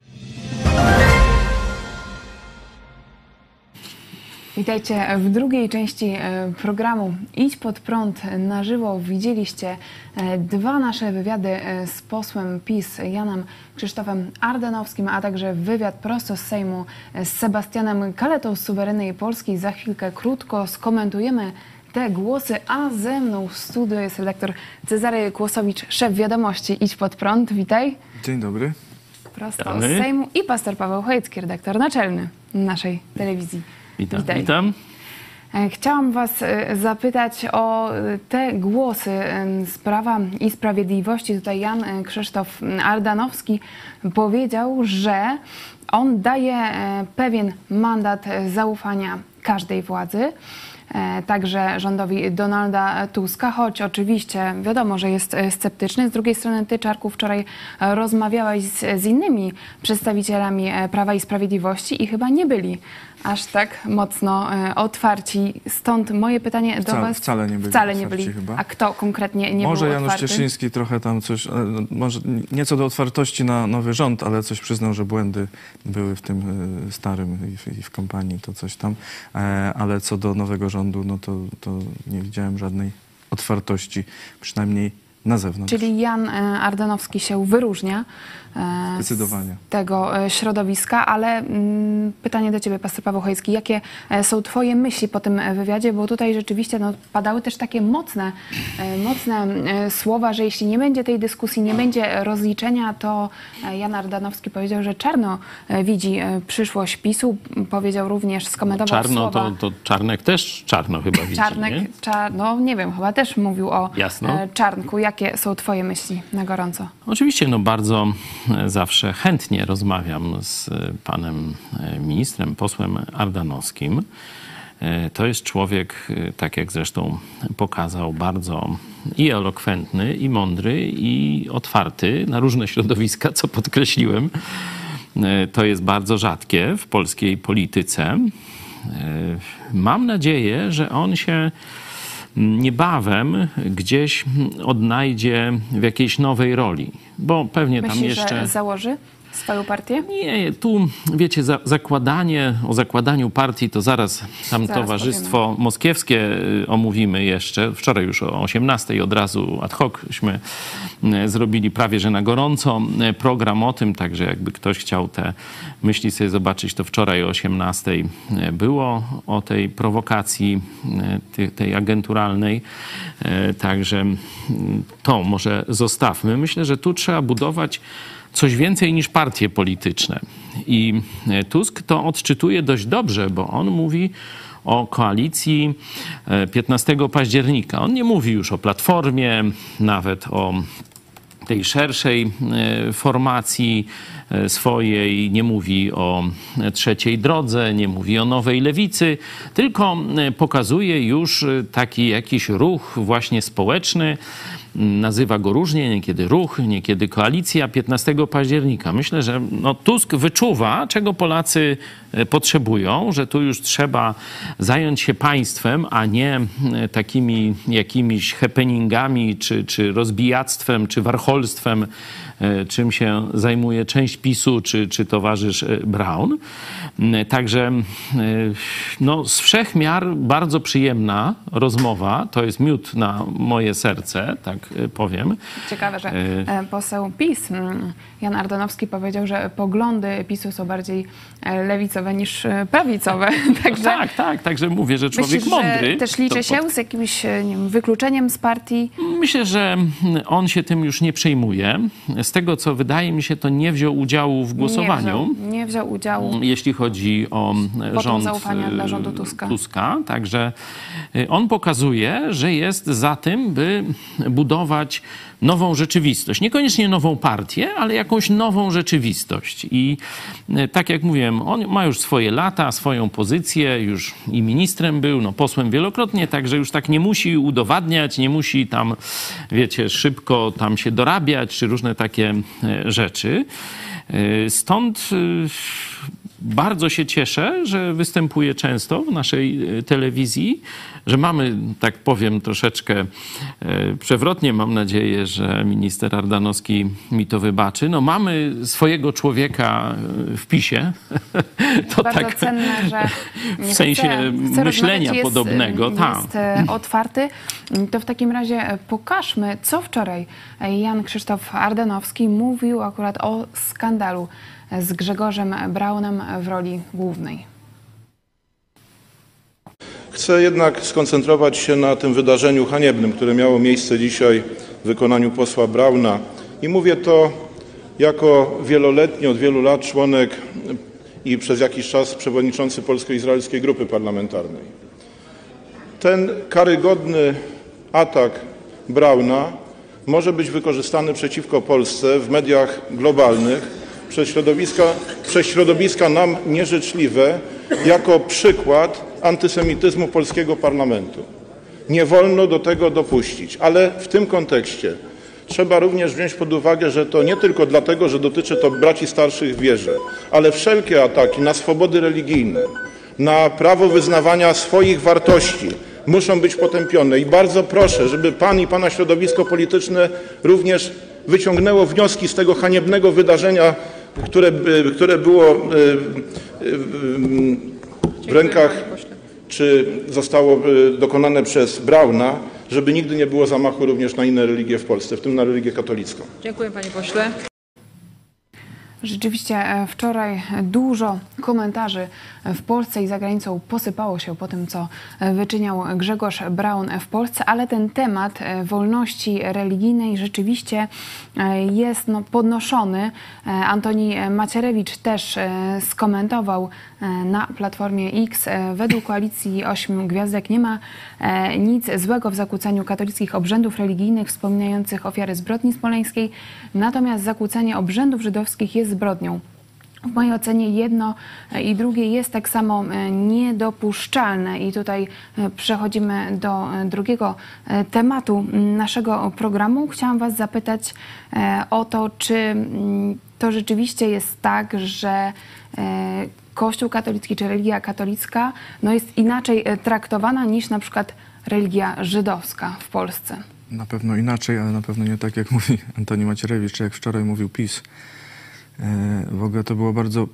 Witajcie w drugiej części e, programu Idź pod prąd na żywo. Widzieliście e, dwa nasze wywiady e, z posłem PiS Janem Krzysztofem Ardanowskim, a także wywiad prosto z Sejmu z Sebastianem Kaletą z Suwerennej Polski. Za chwilkę krótko skomentujemy te głosy, a ze mną w studiu jest redaktor Cezary Kłosowicz, szef wiadomości Idź pod prąd. Witaj. Dzień dobry. Prosto z Sejmu i pastor Paweł Chojecki, redaktor naczelny naszej telewizji. Witam, Witaj. witam. E, Chciałam Was e, zapytać o e, te głosy z Prawa i Sprawiedliwości. Tutaj Jan Krzysztof Ardanowski powiedział, że on daje pewien mandat zaufania każdej władzy. Także rządowi Donalda Tuska, choć oczywiście wiadomo, że jest sceptyczny. Z drugiej strony ty, Czarku, wczoraj rozmawiałeś z, z innymi przedstawicielami Prawa i Sprawiedliwości i chyba nie byli aż tak mocno e, otwarci. Stąd moje pytanie do Wcale- Was. wcale nie byli Wcale nie byli. chyba. A kto konkretnie nie może Janusz otwarty? Cieszyński trochę tam coś, e, może nieco do otwartości na nowy rząd, ale coś przyznał, że błędy były w tym e, starym i w, i w kampanii, to coś tam. Ale co do nowego rządu, no to, to nie widziałem żadnej otwartości, przynajmniej na zewnątrz. Czyli Jan Ardanowski się wyróżnia Zdecydowanie. z tego e, środowiska, ale mm, pytanie do ciebie, pastor Paweł Chojecki, jakie e, są twoje myśli po tym e, wywiadzie, bo tutaj rzeczywiście no, padały też takie mocne, e, mocne e, słowa, że jeśli nie będzie tej dyskusji, nie będzie rozliczenia, to e, Jan Ardanowski powiedział, że czarno e, widzi e, przyszłość PiSu, powiedział również, skomentował Czarno słowa... to, to Czarnek też czarno chyba widzi, Czarnek, nie? czar, no nie wiem, chyba też mówił o Jasno. e, Czarnku. Jakie są twoje myśli na gorąco? Oczywiście, no bardzo e, zawsze chętnie rozmawiam z e, panem e, ministrem, posłem Ardanowskim. E, To jest człowiek, tak jak zresztą pokazał, bardzo i elokwentny, i mądry, i otwarty na różne środowiska, co podkreśliłem. To jest bardzo rzadkie w polskiej polityce. Mam nadzieję, że on się niebawem gdzieś odnajdzie w jakiejś nowej roli, bo pewnie tam Myślisz, jeszcze... że założy swoją partię? Nie, tu wiecie, za, zakładanie, o zakładaniu partii to zaraz tam Zaraz Towarzystwo Moskiewskie y, omówimy jeszcze. Wczoraj już o 18 od razu ad hocśmy y, zrobili prawie, że na gorąco y, program o tym, także jakby ktoś chciał te myśli sobie zobaczyć, to wczoraj o 18 y, było o tej prowokacji tej, tej agenturalnej. Także y, to może zostawmy. Myślę, że tu trzeba budować coś więcej niż partie polityczne. I e, Tusk to odczytuje dość dobrze, bo on mówi o koalicji e, 15 października. On nie mówi już o platformie, nawet o tej szerszej e, formacji e, swojej, nie mówi o e, trzeciej drodze, nie mówi o nowej lewicy, tylko e, pokazuje już e, taki jakiś ruch właśnie społeczny. Nazywa go różnie, niekiedy ruch, niekiedy koalicja 15 października. Myślę, że no, Tusk wyczuwa, czego Polacy e, potrzebują, że tu już trzeba zająć się państwem, a nie e, takimi jakimiś happeningami, czy, czy rozbijactwem, czy warcholstwem, czym się zajmuje część PiSu, czy, czy towarzysz e, Braun. M, Także e, no, z wszech miar bardzo przyjemna rozmowa. To jest miód na moje serce, tak e, powiem. Ciekawe, że E, e, poseł PiS, mm, Jan Ardanowski powiedział, że poglądy PiSu są bardziej e, lewicowe niż e, prawicowe. Także Tak, tak, także mówię, że człowiek myślisz, mądry. że też liczy się z jakimś e, wiem, wykluczeniem z partii? Myślę, że on się tym już nie przejmuje. Z tego, co wydaje mi się, to nie wziął udziału w głosowaniu. Nie wziął, nie wziął udziału. jeśli chodzi o Wotum rząd zaufania y, dla rządu Tuska. Tuska. Także y, on pokazuje, że jest za tym, by budować nową rzeczywistość. Niekoniecznie nową partię, ale jakąś nową rzeczywistość. I y, tak jak mówiłem, on ma już swoje lata, swoją pozycję, już i ministrem był, no posłem wielokrotnie, także już tak nie musi udowadniać, nie musi tam, wiecie, szybko tam się dorabiać, czy różne takie y, rzeczy. Y, Stąd bardzo się cieszę, że występuje często w naszej y, telewizji, że mamy, tak powiem, troszeczkę y, przewrotnie, mam nadzieję, że minister Ardanowski mi to wybaczy. No mamy swojego człowieka y, w PiSie. To Bardzo tak cenne, że w sensie chce myślenia rozmawiać, jest, podobnego, tak. Jest e, otwarty. To w takim razie e, pokażmy, co wczoraj e, Jan Krzysztof Ardanowski mówił akurat o skandalu e, z Grzegorzem Braunem w roli głównej. Chcę jednak skoncentrować się na tym wydarzeniu haniebnym, które miało miejsce dzisiaj w wykonaniu posła Brauna. I mówię to jako wieloletni, od wielu lat członek i przez jakiś czas przewodniczący Polsko-Izraelskiej Grupy Parlamentarnej. Ten karygodny atak Brauna może być wykorzystany przeciwko Polsce w mediach globalnych przez środowiska, przez środowiska nam nieżyczliwe jako przykład antysemityzmu polskiego parlamentu. Nie wolno do tego dopuścić, ale w tym kontekście trzeba również wziąć pod uwagę, że to nie tylko dlatego, że dotyczy to braci starszych w wierze, ale wszelkie ataki na swobody religijne, na prawo wyznawania swoich wartości muszą być potępione. I bardzo proszę, żeby Pan i Pana środowisko polityczne również wyciągnęło wnioski z tego haniebnego wydarzenia, które, które było e, w rękach, czy zostało e, dokonane przez Brauna, żeby nigdy nie było zamachu również na inne religie w Polsce, w tym na religię katolicką. Dziękuję panie pośle. Rzeczywiście e, wczoraj dużo komentarzy w Polsce i za granicą posypało się po tym, co e, wyczyniał Grzegorz Braun w Polsce, ale ten temat e, wolności religijnej rzeczywiście jest no, podnoszony. Antoni Macierewicz też skomentował na Platformie X. Według koalicji Ośmiu Gwiazdek nie ma nic złego w zakłócaniu katolickich obrzędów religijnych wspominających ofiary zbrodni smoleńskiej, natomiast zakłócanie obrzędów żydowskich jest zbrodnią. W mojej ocenie jedno i drugie jest tak samo e, niedopuszczalne. I tutaj e, przechodzimy do e, drugiego tematu naszego programu. Chciałam Was zapytać o to, czy to rzeczywiście jest tak, że Kościół katolicki czy religia katolicka no jest inaczej traktowana niż na przykład religia żydowska w Polsce. Na pewno inaczej, ale na pewno nie tak, jak mówi Antoni Macierewicz, czy jak wczoraj mówił PiS. E, w ogóle to było bardzo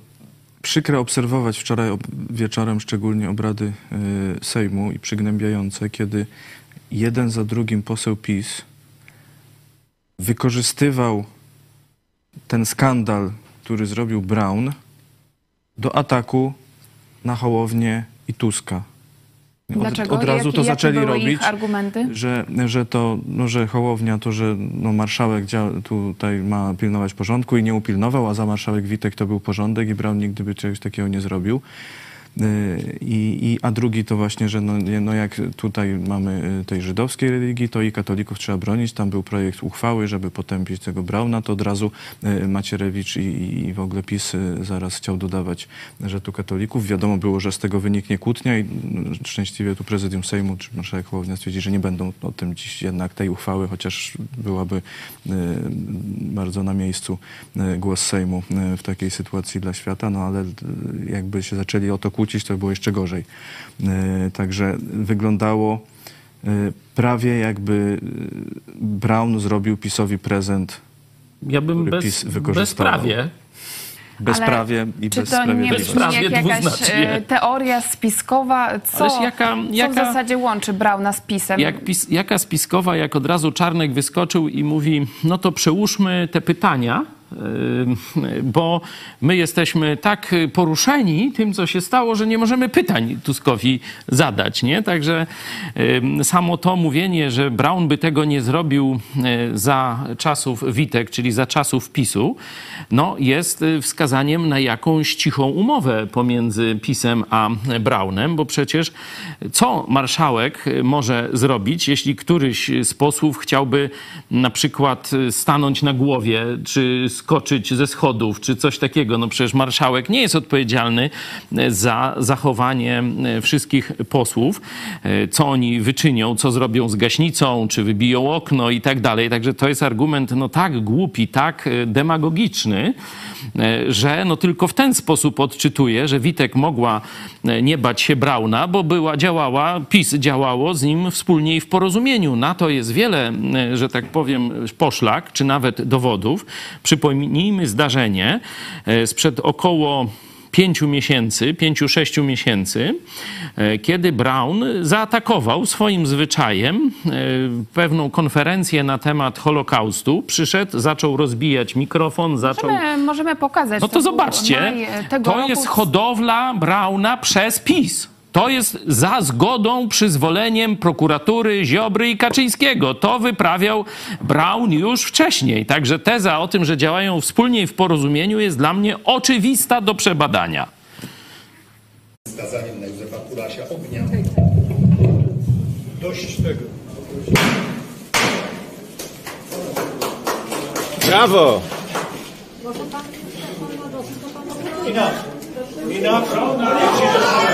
przykre obserwować wczoraj wieczorem szczególnie obrady e, Sejmu i przygnębiające, kiedy jeden za drugim poseł PiS wykorzystywał ten skandal, który zrobił Brown, do ataku na Hołownię i Tuska. Dlaczego? Od razu Jak, to zaczęli robić. Że, że to, no, że Hołownia, to, że no, marszałek dzia- tutaj ma pilnować porządku i nie upilnował, a za marszałek Witek to był porządek i Braun nigdy by czegoś takiego nie zrobił. Y, I, i, a drugi to właśnie, że no, no jak tutaj mamy y, tej żydowskiej religii, to i katolików trzeba bronić. Tam był projekt uchwały, żeby potępić tego Brauna, to od razu y, Macierewicz i, i w ogóle PiS zaraz chciał dodawać, że tu katolików. Wiadomo było, że z tego wyniknie kłótnia i szczęśliwie tu prezydium Sejmu czy marszałek Hołownia stwierdzi, że nie będą o tym dziś jednak tej uchwały, chociaż byłaby bardzo na miejscu głos Sejmu w takiej sytuacji dla świata, no ale jakby się zaczęli o to kłócić, kłócić, to było jeszcze gorzej. E, także wyglądało e, prawie jakby e, Brown zrobił PiSowi prezent, ja bym bez, PiS wykorzystywał. Bezprawie. Bezprawie i Czy to nie brzmi jak jakaś teoria spiskowa? Co, jaka, jaka, co w zasadzie łączy Brauna z PiSem? Jak pis, jaka spiskowa, jak od razu Czarnek wyskoczył i mówi, no to przełóżmy te pytania, bo my jesteśmy tak poruszeni tym, co się stało, że nie możemy pytań Tuskowi zadać. Nie? Także samo to mówienie, że Brown by tego nie zrobił e, za czasów Witek, czyli za czasów PiSu, no jest e, wskazaniem na jakąś cichą umowę pomiędzy PiSem a Brownem, bo przecież co marszałek może zrobić, jeśli któryś z posłów chciałby na przykład stanąć na głowie, czy skoczyć ze schodów, czy coś takiego. No przecież marszałek nie jest odpowiedzialny e, za zachowanie e, wszystkich posłów, e, co oni wyczynią, co zrobią z gaśnicą, czy wybiją okno i tak dalej. Także to jest argument no tak głupi, tak demagogiczny, że no tylko w ten sposób odczytuje, że Witek mogła nie bać się Brauna, bo była, działała, PiS działało z nim wspólnie i w porozumieniu. Na to jest wiele, że tak powiem, poszlak, czy nawet dowodów. Przypomnijmy Przypomnijmy zdarzenie e, sprzed około pięciu miesięcy, pięciu, sześciu miesięcy, e, kiedy Brown zaatakował swoim zwyczajem e, pewną konferencję na temat Holokaustu. Przyszedł, zaczął rozbijać mikrofon, zaczął... Możemy, możemy pokazać. No to, to zobaczcie, to jest hodowla Brauna przez PiS. To jest za zgodą, przyzwoleniem prokuratury Ziobry i Kaczyńskiego. To wyprawiał Braun już wcześniej. Także teza o tym, że działają wspólnie i w porozumieniu jest dla mnie oczywista do przebadania. Skazaniem na Józefa Kurasia ognia. Dość tego. Brawo! Enough.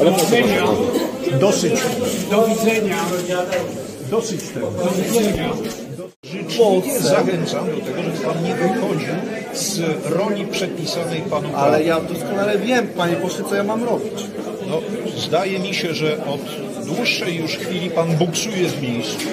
Ale Dosyć. Do widzenia. Dosyć tego. Do widzenia. Absolutnie zachęcam do tego, żeby pan nie wychodził z roli przepisanej panu Ale ja doskonale wiem, panie pośle, co ja mam robić. No, zdaje mi się, że od dłuższej już chwili pan buksuje z miejsca.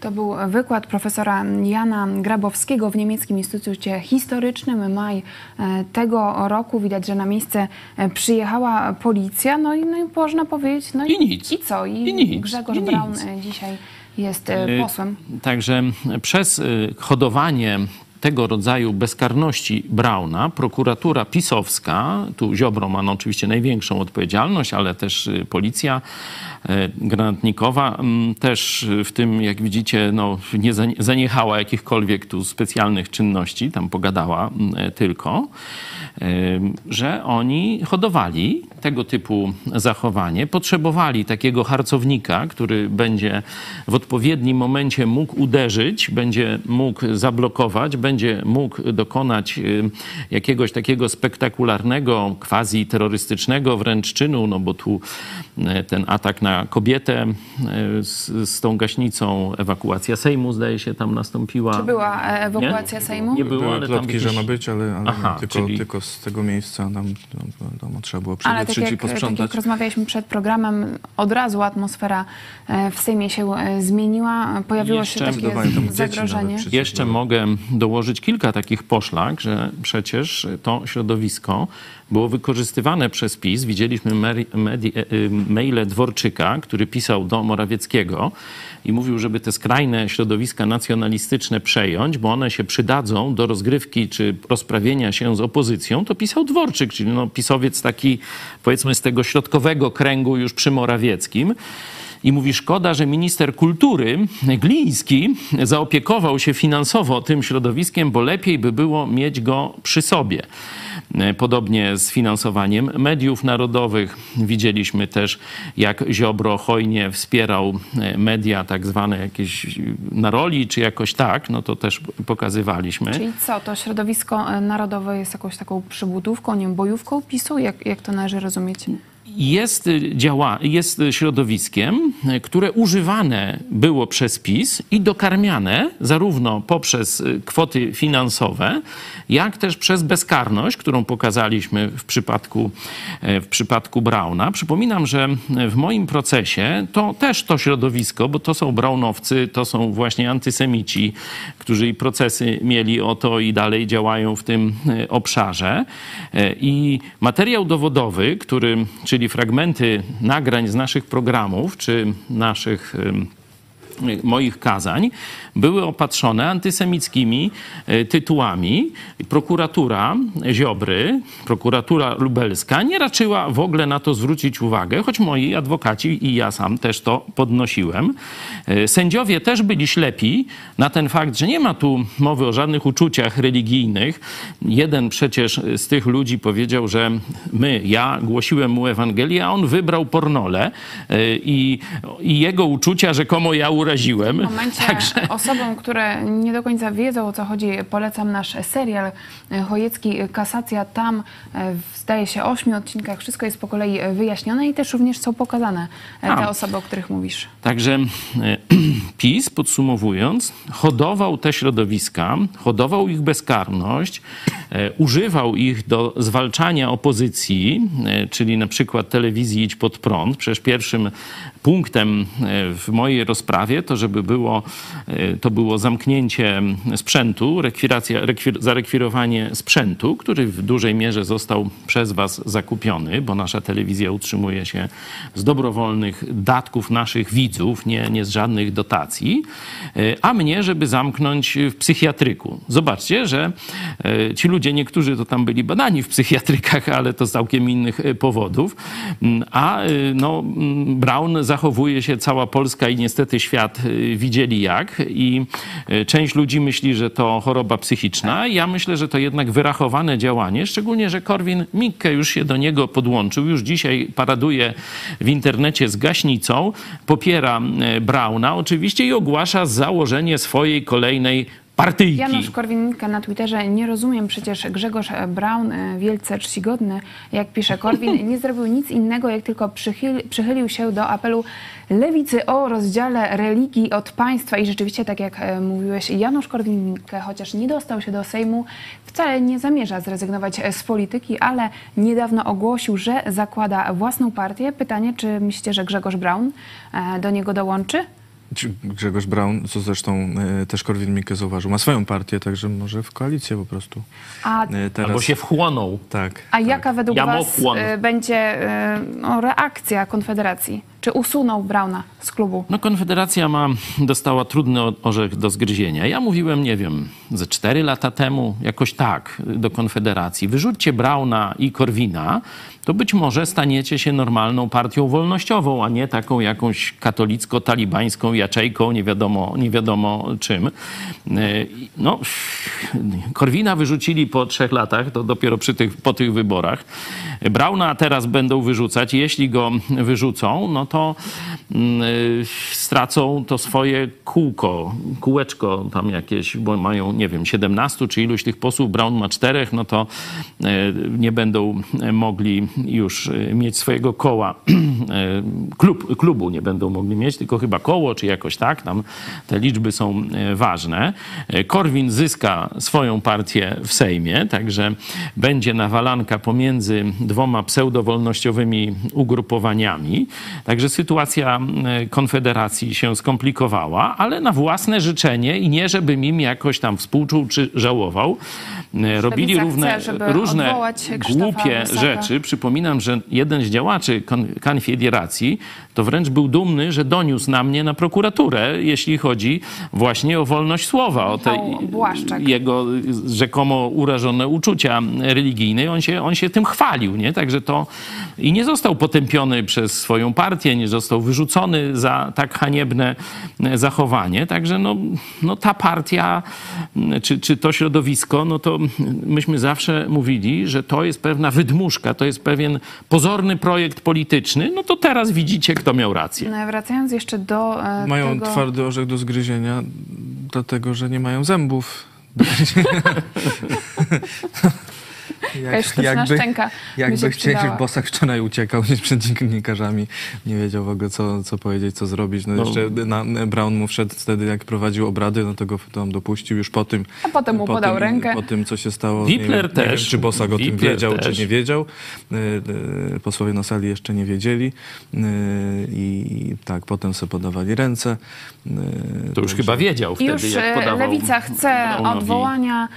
To był wykład profesora Jana Grabowskiego w Niemieckim Instytucie Historycznym. Maj e, tego roku. Widać, że na miejsce e, przyjechała policja. No i, no i można powiedzieć, no I nic. I co? I, I nic. Grzegorz I Braun nic. e, dzisiaj jest e, Y, posłem. Także przez y, hodowanie tego rodzaju bezkarności Brauna, prokuratura pisowska, tu Ziobro ma no, oczywiście największą odpowiedzialność, ale też y, policja granatnikowa mm, też w tym, jak widzicie, no, nie zanie- zaniechała jakichkolwiek tu specjalnych czynności, tam pogadała mm, tylko, y, że oni hodowali tego typu zachowanie, potrzebowali takiego harcownika, który będzie w odpowiednim momencie mógł uderzyć, będzie mógł zablokować, będzie mógł dokonać jakiegoś takiego spektakularnego, quasi terrorystycznego wręcz czynu, no bo tu y, ten atak na kobietę y, z, z tą gaśnicą, ewakuacja Sejmu zdaje się tam nastąpiła. Czy była e, ewakuacja Sejmu? Nie było, Były ale tam plotki, że jakieś... ma być, ale, ale Aha, nie, tylko, czyli- tylko z tego miejsca tam, tam, tam trzeba było Ale tak przewietrzyć i jak, tak posprzątać. jak rozmawialiśmy przed programem, od razu atmosfera e, w Sejmie się e, zmieniła. Pojawiło Jeszcze się takie dzieci zagrożenie. nawet przecież. Jeszcze mogę dołożyć kilka takich poszlak, że przecież to środowisko było wykorzystywane przez PiS. Widzieliśmy e, y, maile Dworczyka, który pisał do Morawieckiego i mówił, żeby te skrajne środowiska nacjonalistyczne przejąć, bo one się przydadzą do rozgrywki czy rozprawienia się z opozycją. To pisał Dworczyk, czyli no, pisowiec taki powiedzmy z tego środkowego kręgu już przy Morawieckim. I mówi, szkoda, że minister kultury Gliński zaopiekował się finansowo tym środowiskiem, bo lepiej by było mieć go przy sobie. E, Podobnie z finansowaniem mediów narodowych. Widzieliśmy też, jak Ziobro hojnie wspierał e, media tak zwane jakieś na roli, czy jakoś tak, no to też pokazywaliśmy. Czyli co, to środowisko e, narodowe jest jakąś taką przybudówką, nie wiem, bojówką PiSu? Jak, jak to należy rozumieć? Jest, y, działa, jest środowiskiem, y, które używane było przez PiS i dokarmiane zarówno poprzez y, kwoty finansowe, jak też przez bezkarność, którą pokazaliśmy w przypadku, w przypadku Brauna. Przypominam, że w moim procesie to też to środowisko, bo to są Braunowcy, to są właśnie antysemici, którzy i procesy mieli o to i dalej działają w tym obszarze. I materiał dowodowy, który, czyli fragmenty nagrań z naszych programów, czy naszych moich kazań były opatrzone antysemickimi e, tytułami. Prokuratura Ziobry, prokuratura lubelska nie raczyła w ogóle na to zwrócić uwagę, choć moi adwokaci i ja sam też to podnosiłem. E, Sędziowie też byli ślepi na ten fakt, że nie ma tu mowy o żadnych uczuciach religijnych. Jeden przecież z tych ludzi powiedział, że my, ja głosiłem mu Ewangelię, a on wybrał pornole e, i, i jego uczucia rzekomo ja uraziłem. W momencie osobom, które nie do końca wiedzą o co chodzi, polecam nasz serial e, Chojecki Kasacja. Tam e, w, zdaje się ośmiu odcinkach wszystko jest po kolei e, wyjaśnione i też również są pokazane e, te A. osoby, o których mówisz. Także e, PiS, podsumowując, hodował te środowiska, hodował ich bezkarność, e, używał ich do zwalczania opozycji, e, czyli na przykład telewizji Idź Pod Prąd. Przecież pierwszym punktem e, w mojej rozprawie to, żeby było, e, to było zamknięcie sprzętu, rekwiracja, rekwir, zarekwirowanie sprzętu, który w dużej mierze został przez was zakupiony, bo nasza telewizja utrzymuje się z dobrowolnych datków naszych widzów, nie, nie z żadnych dotacji, e, a mnie, żeby zamknąć w psychiatryku. Zobaczcie, że ci ludzie, niektórzy to tam byli badani w psychiatrykach, ale to z całkiem innych powodów, Mm, a no, mm, Brown zachowuje się, cała Polska i niestety świat e, widzieli jak i e, część ludzi myśli, że to choroba psychiczna. Ja myślę, że to jednak wyrachowane działanie, szczególnie, że Korwin Mikke już się do niego podłączył, już dzisiaj paraduje w internecie z gaśnicą, popiera e, Brauna oczywiście i ogłasza założenie swojej kolejnej partyjki. Janusz Korwin-Mikke na Twitterze, nie rozumiem przecież Grzegorz Braun, e, wielce czcigodny, jak pisze Korwin, nie zrobił nic innego, jak tylko przychyli, przychylił się do apelu lewicy o rozdziale religii od państwa i rzeczywiście, tak jak e, mówiłeś, Janusz Korwin-Mikke, chociaż nie dostał się do Sejmu, wcale nie zamierza zrezygnować z polityki, ale niedawno ogłosił, że zakłada własną partię. Pytanie, czy myślicie, że Grzegorz Braun e, do niego dołączy? Grzegorz Braun, co zresztą e, też Korwin-Mikke zauważył, ma swoją partię, także może w koalicję po prostu. A E, teraz, Albo się wchłonął. Tak. A jaka według Ja Was y, będzie no, reakcja Konfederacji? Czy usunął Brauna z klubu? No Konfederacja ma, dostała trudny orzech do zgryzienia. Ja mówiłem, nie wiem, ze cztery lata temu, jakoś tak, do Konfederacji. Wyrzućcie Brauna i Korwina, to być może staniecie się normalną partią wolnościową, a nie taką jakąś katolicko-talibańską jaczejką, nie wiadomo, nie wiadomo czym. E, No, Korwina wyrzucili po trzech latach, to dopiero przy tych, po tych wyborach. Brauna teraz będą wyrzucać. Jeśli go wyrzucą, no to mm, y, stracą to swoje kółko, kółeczko tam jakieś, bo mają, nie wiem, 17 czy iluś tych posłów, Braun ma czterech, no to e, nie będą mogli już e, mieć swojego koła, e, klub, klubu nie będą mogli mieć, tylko chyba koło, czy jakoś tak, tam te liczby są e, ważne. Korwin zyska swoją partię w Sejmie, także będzie nawalanka pomiędzy dwoma pseudowolnościowymi ugrupowaniami. Także sytuacja Konfederacji się skomplikowała, ale na własne życzenie i nie, żebym im jakoś tam współczuł czy żałował. Robili Lewica równe, chce, różne głupie rzeczy. Przypominam, że jeden z działaczy kon- Konfederacji to wręcz był dumny, że doniósł na mnie na prokuraturę, jeśli chodzi właśnie o wolność słowa, o te Błaszczak. jego rzekomo urażone uczucia religijne. On się, on się tym chwalił, nie? Także to i nie został potępiony przez swoją partię, nie został wyrzucony za tak haniebne e, zachowanie. Także no, no ta partia, m, czy, czy to środowisko, no to myśmy zawsze mówili, że to jest pewna wydmuszka, to jest pewien pozorny projekt polityczny. No to teraz widzicie, kto miał rację. No, wracając jeszcze do e, Mają tego... twardy orzech do zgryzienia, dlatego że nie mają zębów. Jakaś sztuczna szczęka by jakby chcieli, przydała. Bosak wczoraj uciekał przed dziennikarzami, nie wiedział w ogóle co, co powiedzieć, co zrobić. No, No. jeszcze na, Brown mu wszedł wtedy, jak prowadził obrady, no to go tam dopuścił już po tym. A potem mu po podał tym, rękę. Po tym, co się stało. Wipler nie wiem, Nie wiem, też. czy Bosak o tym wiedział, też. czy nie wiedział. Y, y, Posłowie na sali jeszcze nie wiedzieli. Y, I tak, potem sobie podawali ręce. To już także- chyba wiedział wtedy, Już jak podawał Lewica chce odwołania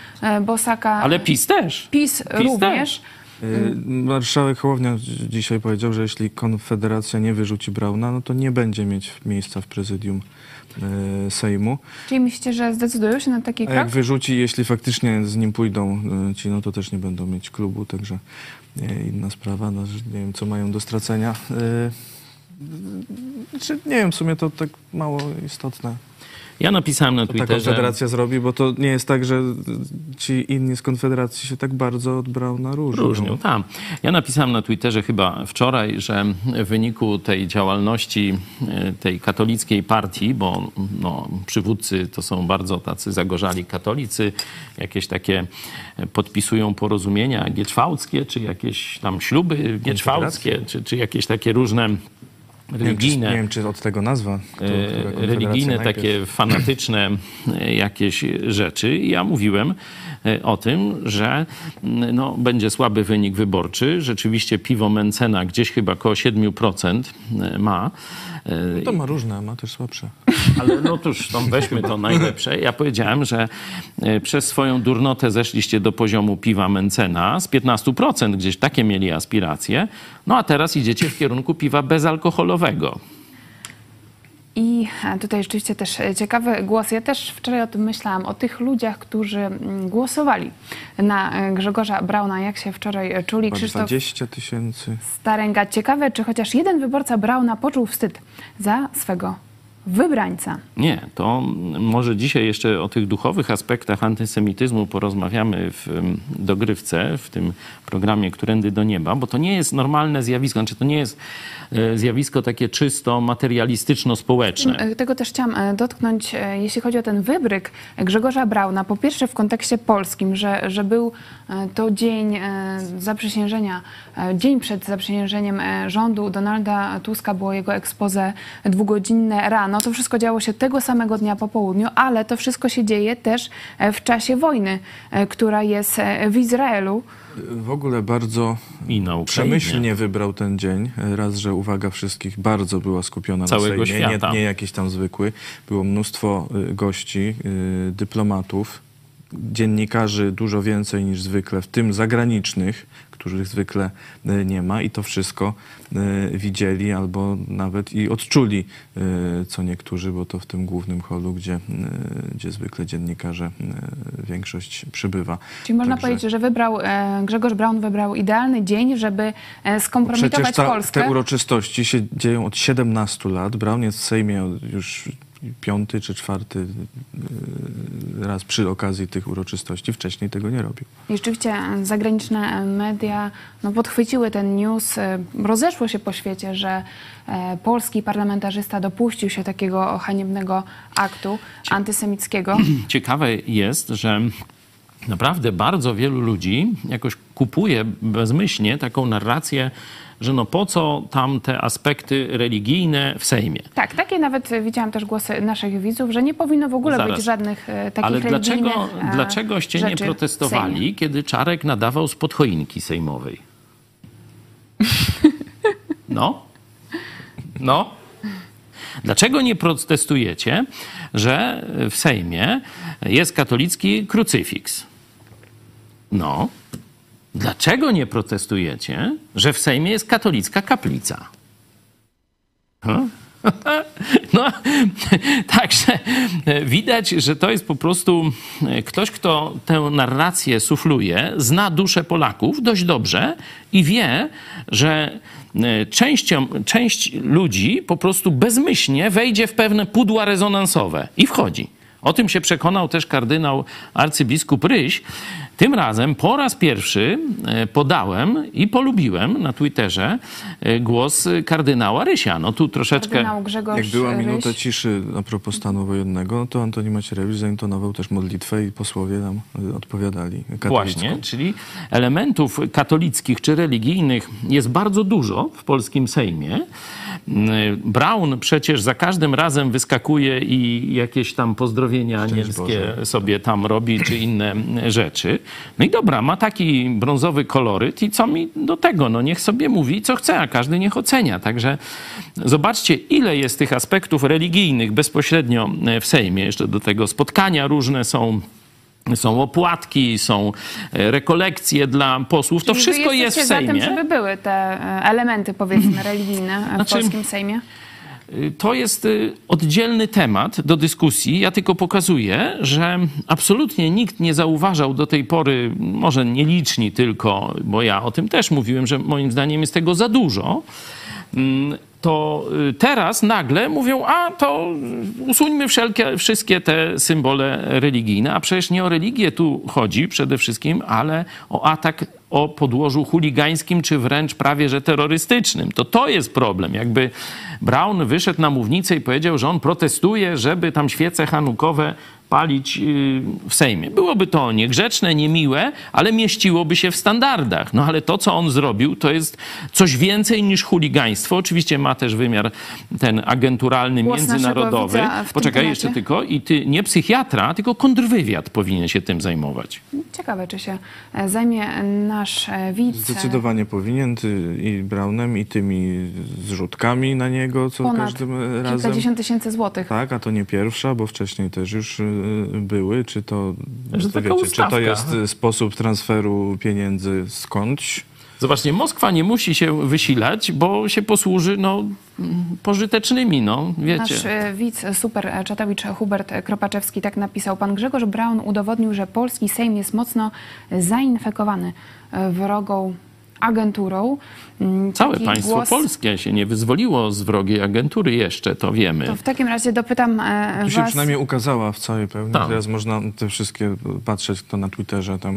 Bosaka. Ale PiS też. PiS, również. Y, Marszałek Hołownia dzisiaj powiedział, że jeśli Konfederacja nie wyrzuci Brauna, no to nie będzie mieć miejsca w prezydium y, Sejmu. Czyli myślicie, że zdecydują się na taki A krok? jak wyrzuci, jeśli faktycznie z nim pójdą y, ci, no to też nie będą mieć klubu, także inna sprawa, no, nie wiem, co mają do stracenia. Czy, nie wiem, w sumie to tak mało istotne. Ja napisałem na ta Twitterze... Konfederacja zrobi, bo to nie jest tak, że ci inni z Konfederacji się tak bardzo od Brauna różnią. Różnią, tak. Ja napisałem na Twitterze chyba wczoraj, że w wyniku tej działalności e, tej katolickiej partii, bo no, przywódcy to są bardzo tacy zagorzali katolicy, jakieś takie e, podpisują porozumienia gieczwałckie, czy jakieś tam śluby gieczwałckie, czy, czy jakieś takie różne Nie wiem, czy, religijne nie wiem, czy od tego nazwa. e, religijne, takie fanatyczne e, jakieś rzeczy. Ja mówiłem e, o tym, że no, będzie słaby wynik wyborczy. Rzeczywiście piwo Mencena gdzieś chyba około 7% ma. E, To ma różne, ma też słabsze. ale no cóż, tam weźmy to najlepsze. Ja powiedziałem, że e, przez swoją durnotę zeszliście do poziomu piwa Mencena z 15%, gdzieś takie mieli aspiracje. No a teraz idziecie w kierunku piwa bezalkoholowego. I e, tutaj rzeczywiście też e, ciekawy głos. Ja też wczoraj o tym myślałam, o tych ludziach, którzy mm, głosowali na e, Grzegorza Brauna. Jak się wczoraj czuli? Krzysztof 20 tysięcy. Staręga. Ciekawe, czy chociaż jeden wyborca Brauna poczuł wstyd za swego wybrańca. Nie, to może dzisiaj jeszcze o tych duchowych aspektach antysemityzmu porozmawiamy w em, dogrywce, w tym programie Którędy do Nieba, bo to nie jest normalne zjawisko, znaczy to nie jest e, zjawisko takie czysto materialistyczno-społeczne. E, Tego też chciałam e, dotknąć, jeśli chodzi o ten wybryk Grzegorza Brauna. Po pierwsze w kontekście polskim, że, że był to dzień zaprzysiężenia, dzień przed zaprzysiężeniem rządu Donalda Tuska, było jego expose dwugodzinne rano. To wszystko działo się tego samego dnia po południu, ale to wszystko się dzieje też e, w czasie wojny, e, która jest e, w Izraelu. W ogóle bardzo I na Ukrainie. przemyślnie wybrał ten dzień. Raz, że uwaga wszystkich bardzo była skupiona Całego na Sejmie, świata. Nie, nie jakiś tam zwykły. Było mnóstwo y, gości, y, dyplomatów, dziennikarzy dużo więcej niż zwykle, w tym zagranicznych, których zwykle y, nie ma i to wszystko widzieli albo nawet i odczuli, y, co niektórzy, bo to w tym głównym holu, gdzie, y, gdzie zwykle dziennikarze, większość przybywa. Czyli można Także- powiedzieć, że wybrał, e, Grzegorz Braun wybrał idealny dzień, żeby e, skompromitować Przecież ta, Polskę. te uroczystości się dzieją od 17 lat. Braun jest w Sejmie już piąty czy czwarty raz przy okazji tych uroczystości. Wcześniej tego nie robił. I rzeczywiście e, zagraniczne e, media no, podchwyciły ten news. e, Rozeszło się po świecie, że e, polski parlamentarzysta dopuścił się takiego haniebnego aktu antysemickiego. Ciekawe jest, że naprawdę bardzo wielu ludzi jakoś kupuje bezmyślnie taką narrację, że no po co tam te aspekty religijne w Sejmie. Tak, takie nawet widziałam też głosy naszych widzów, że nie powinno w ogóle Zaraz. być żadnych e, takich Ale religijnych dlaczego, e, dlaczegoście nie protestowali, kiedy Czarek nadawał spod choinki sejmowej? No? No? Dlaczego nie protestujecie, że w Sejmie jest katolicki krucyfiks? No. Dlaczego nie protestujecie, że w Sejmie jest katolicka kaplica? Huh? No, także widać, że to jest po prostu e, ktoś, kto tę narrację sufluje, zna duszę Polaków dość dobrze i wie, że e, częścią, część ludzi po prostu bezmyślnie wejdzie w pewne pudła rezonansowe i wchodzi. O tym się przekonał też kardynał arcybiskup Ryś. Tym razem po raz pierwszy e, podałem i polubiłem na Twitterze e, głos kardynała Rysia. No tu troszeczkę... Kardynał Grzegorz Jak była Ryś. minuta ciszy a propos stanu wojennego, to Antoni Macierewicz zaintonował też modlitwę i posłowie nam y, odpowiadali katolicko. Właśnie, czyli elementów katolickich czy religijnych jest bardzo dużo w polskim Sejmie. Brown przecież za każdym razem wyskakuje i jakieś tam pozdrowienia anielskie Boże. sobie tam robi, czy inne rzeczy. No i dobra, ma taki brązowy koloryt i co mi do tego? No niech sobie mówi, co chce, a każdy niech ocenia. Także zobaczcie, ile jest tych aspektów religijnych bezpośrednio w Sejmie. Jeszcze do tego spotkania różne są. Są opłatki, są e, rekolekcje dla posłów. To Czyli wy wszystko jest w Sejmie. za tym, żeby były te e, elementy, powiedzmy, religijne e, w Znaczy- polskim Sejmie? To jest y, oddzielny temat do dyskusji. Ja tylko pokazuję, że absolutnie nikt nie zauważał do tej pory, może nieliczni tylko, bo ja o tym też mówiłem, że moim zdaniem jest tego za dużo. To y, teraz nagle mówią, a to usuńmy wszelkie, wszystkie te symbole religijne. A przecież nie o religię tu chodzi przede wszystkim, ale o atak o podłożu chuligańskim, czy wręcz prawie że terrorystycznym. To to jest problem. Jakby Brown wyszedł na mównicę i powiedział, że on protestuje, żeby tam świece hanukowe palić yy, w Sejmie. Byłoby to niegrzeczne, niemiłe, ale mieściłoby się w standardach. No ale to, co on zrobił, to jest coś więcej niż chuligaństwo. Oczywiście ma też wymiar ten agenturalny, Głos międzynarodowy. Poczekaj jeszcze tylko. I ty nie psychiatra, tylko kontrwywiad powinien się tym zajmować. Ciekawe, czy się e, zajmie nasz e, widz. Zdecydowanie powinien ty, i Braunem, i tymi zrzutkami na niego co Ponad każdym razem. kilkadziesiąt tysięcy złotych. Tak, a to nie pierwsza, bo wcześniej też już y, były. Czy to, Że to wiecie, czy to jest y, sposób transferu pieniędzy skądś? Zobaczcie, Moskwa nie musi się wysilać, bo się posłuży no, pożytecznymi, no, wiecie. Nasz e, widz, super czatowicz Hubert Kropaczewski tak napisał. Pan Grzegorz Braun udowodnił, że polski Sejm jest mocno zainfekowany wrogą agenturą. Mm, Całe taki państwo głos- polskie się nie wyzwoliło z wrogiej agentury jeszcze, to wiemy. To w takim razie dopytam e, Tu się was. przynajmniej ukazała w całej pełni. Tak. Teraz można te wszystkie patrzeć, kto na Twitterze tam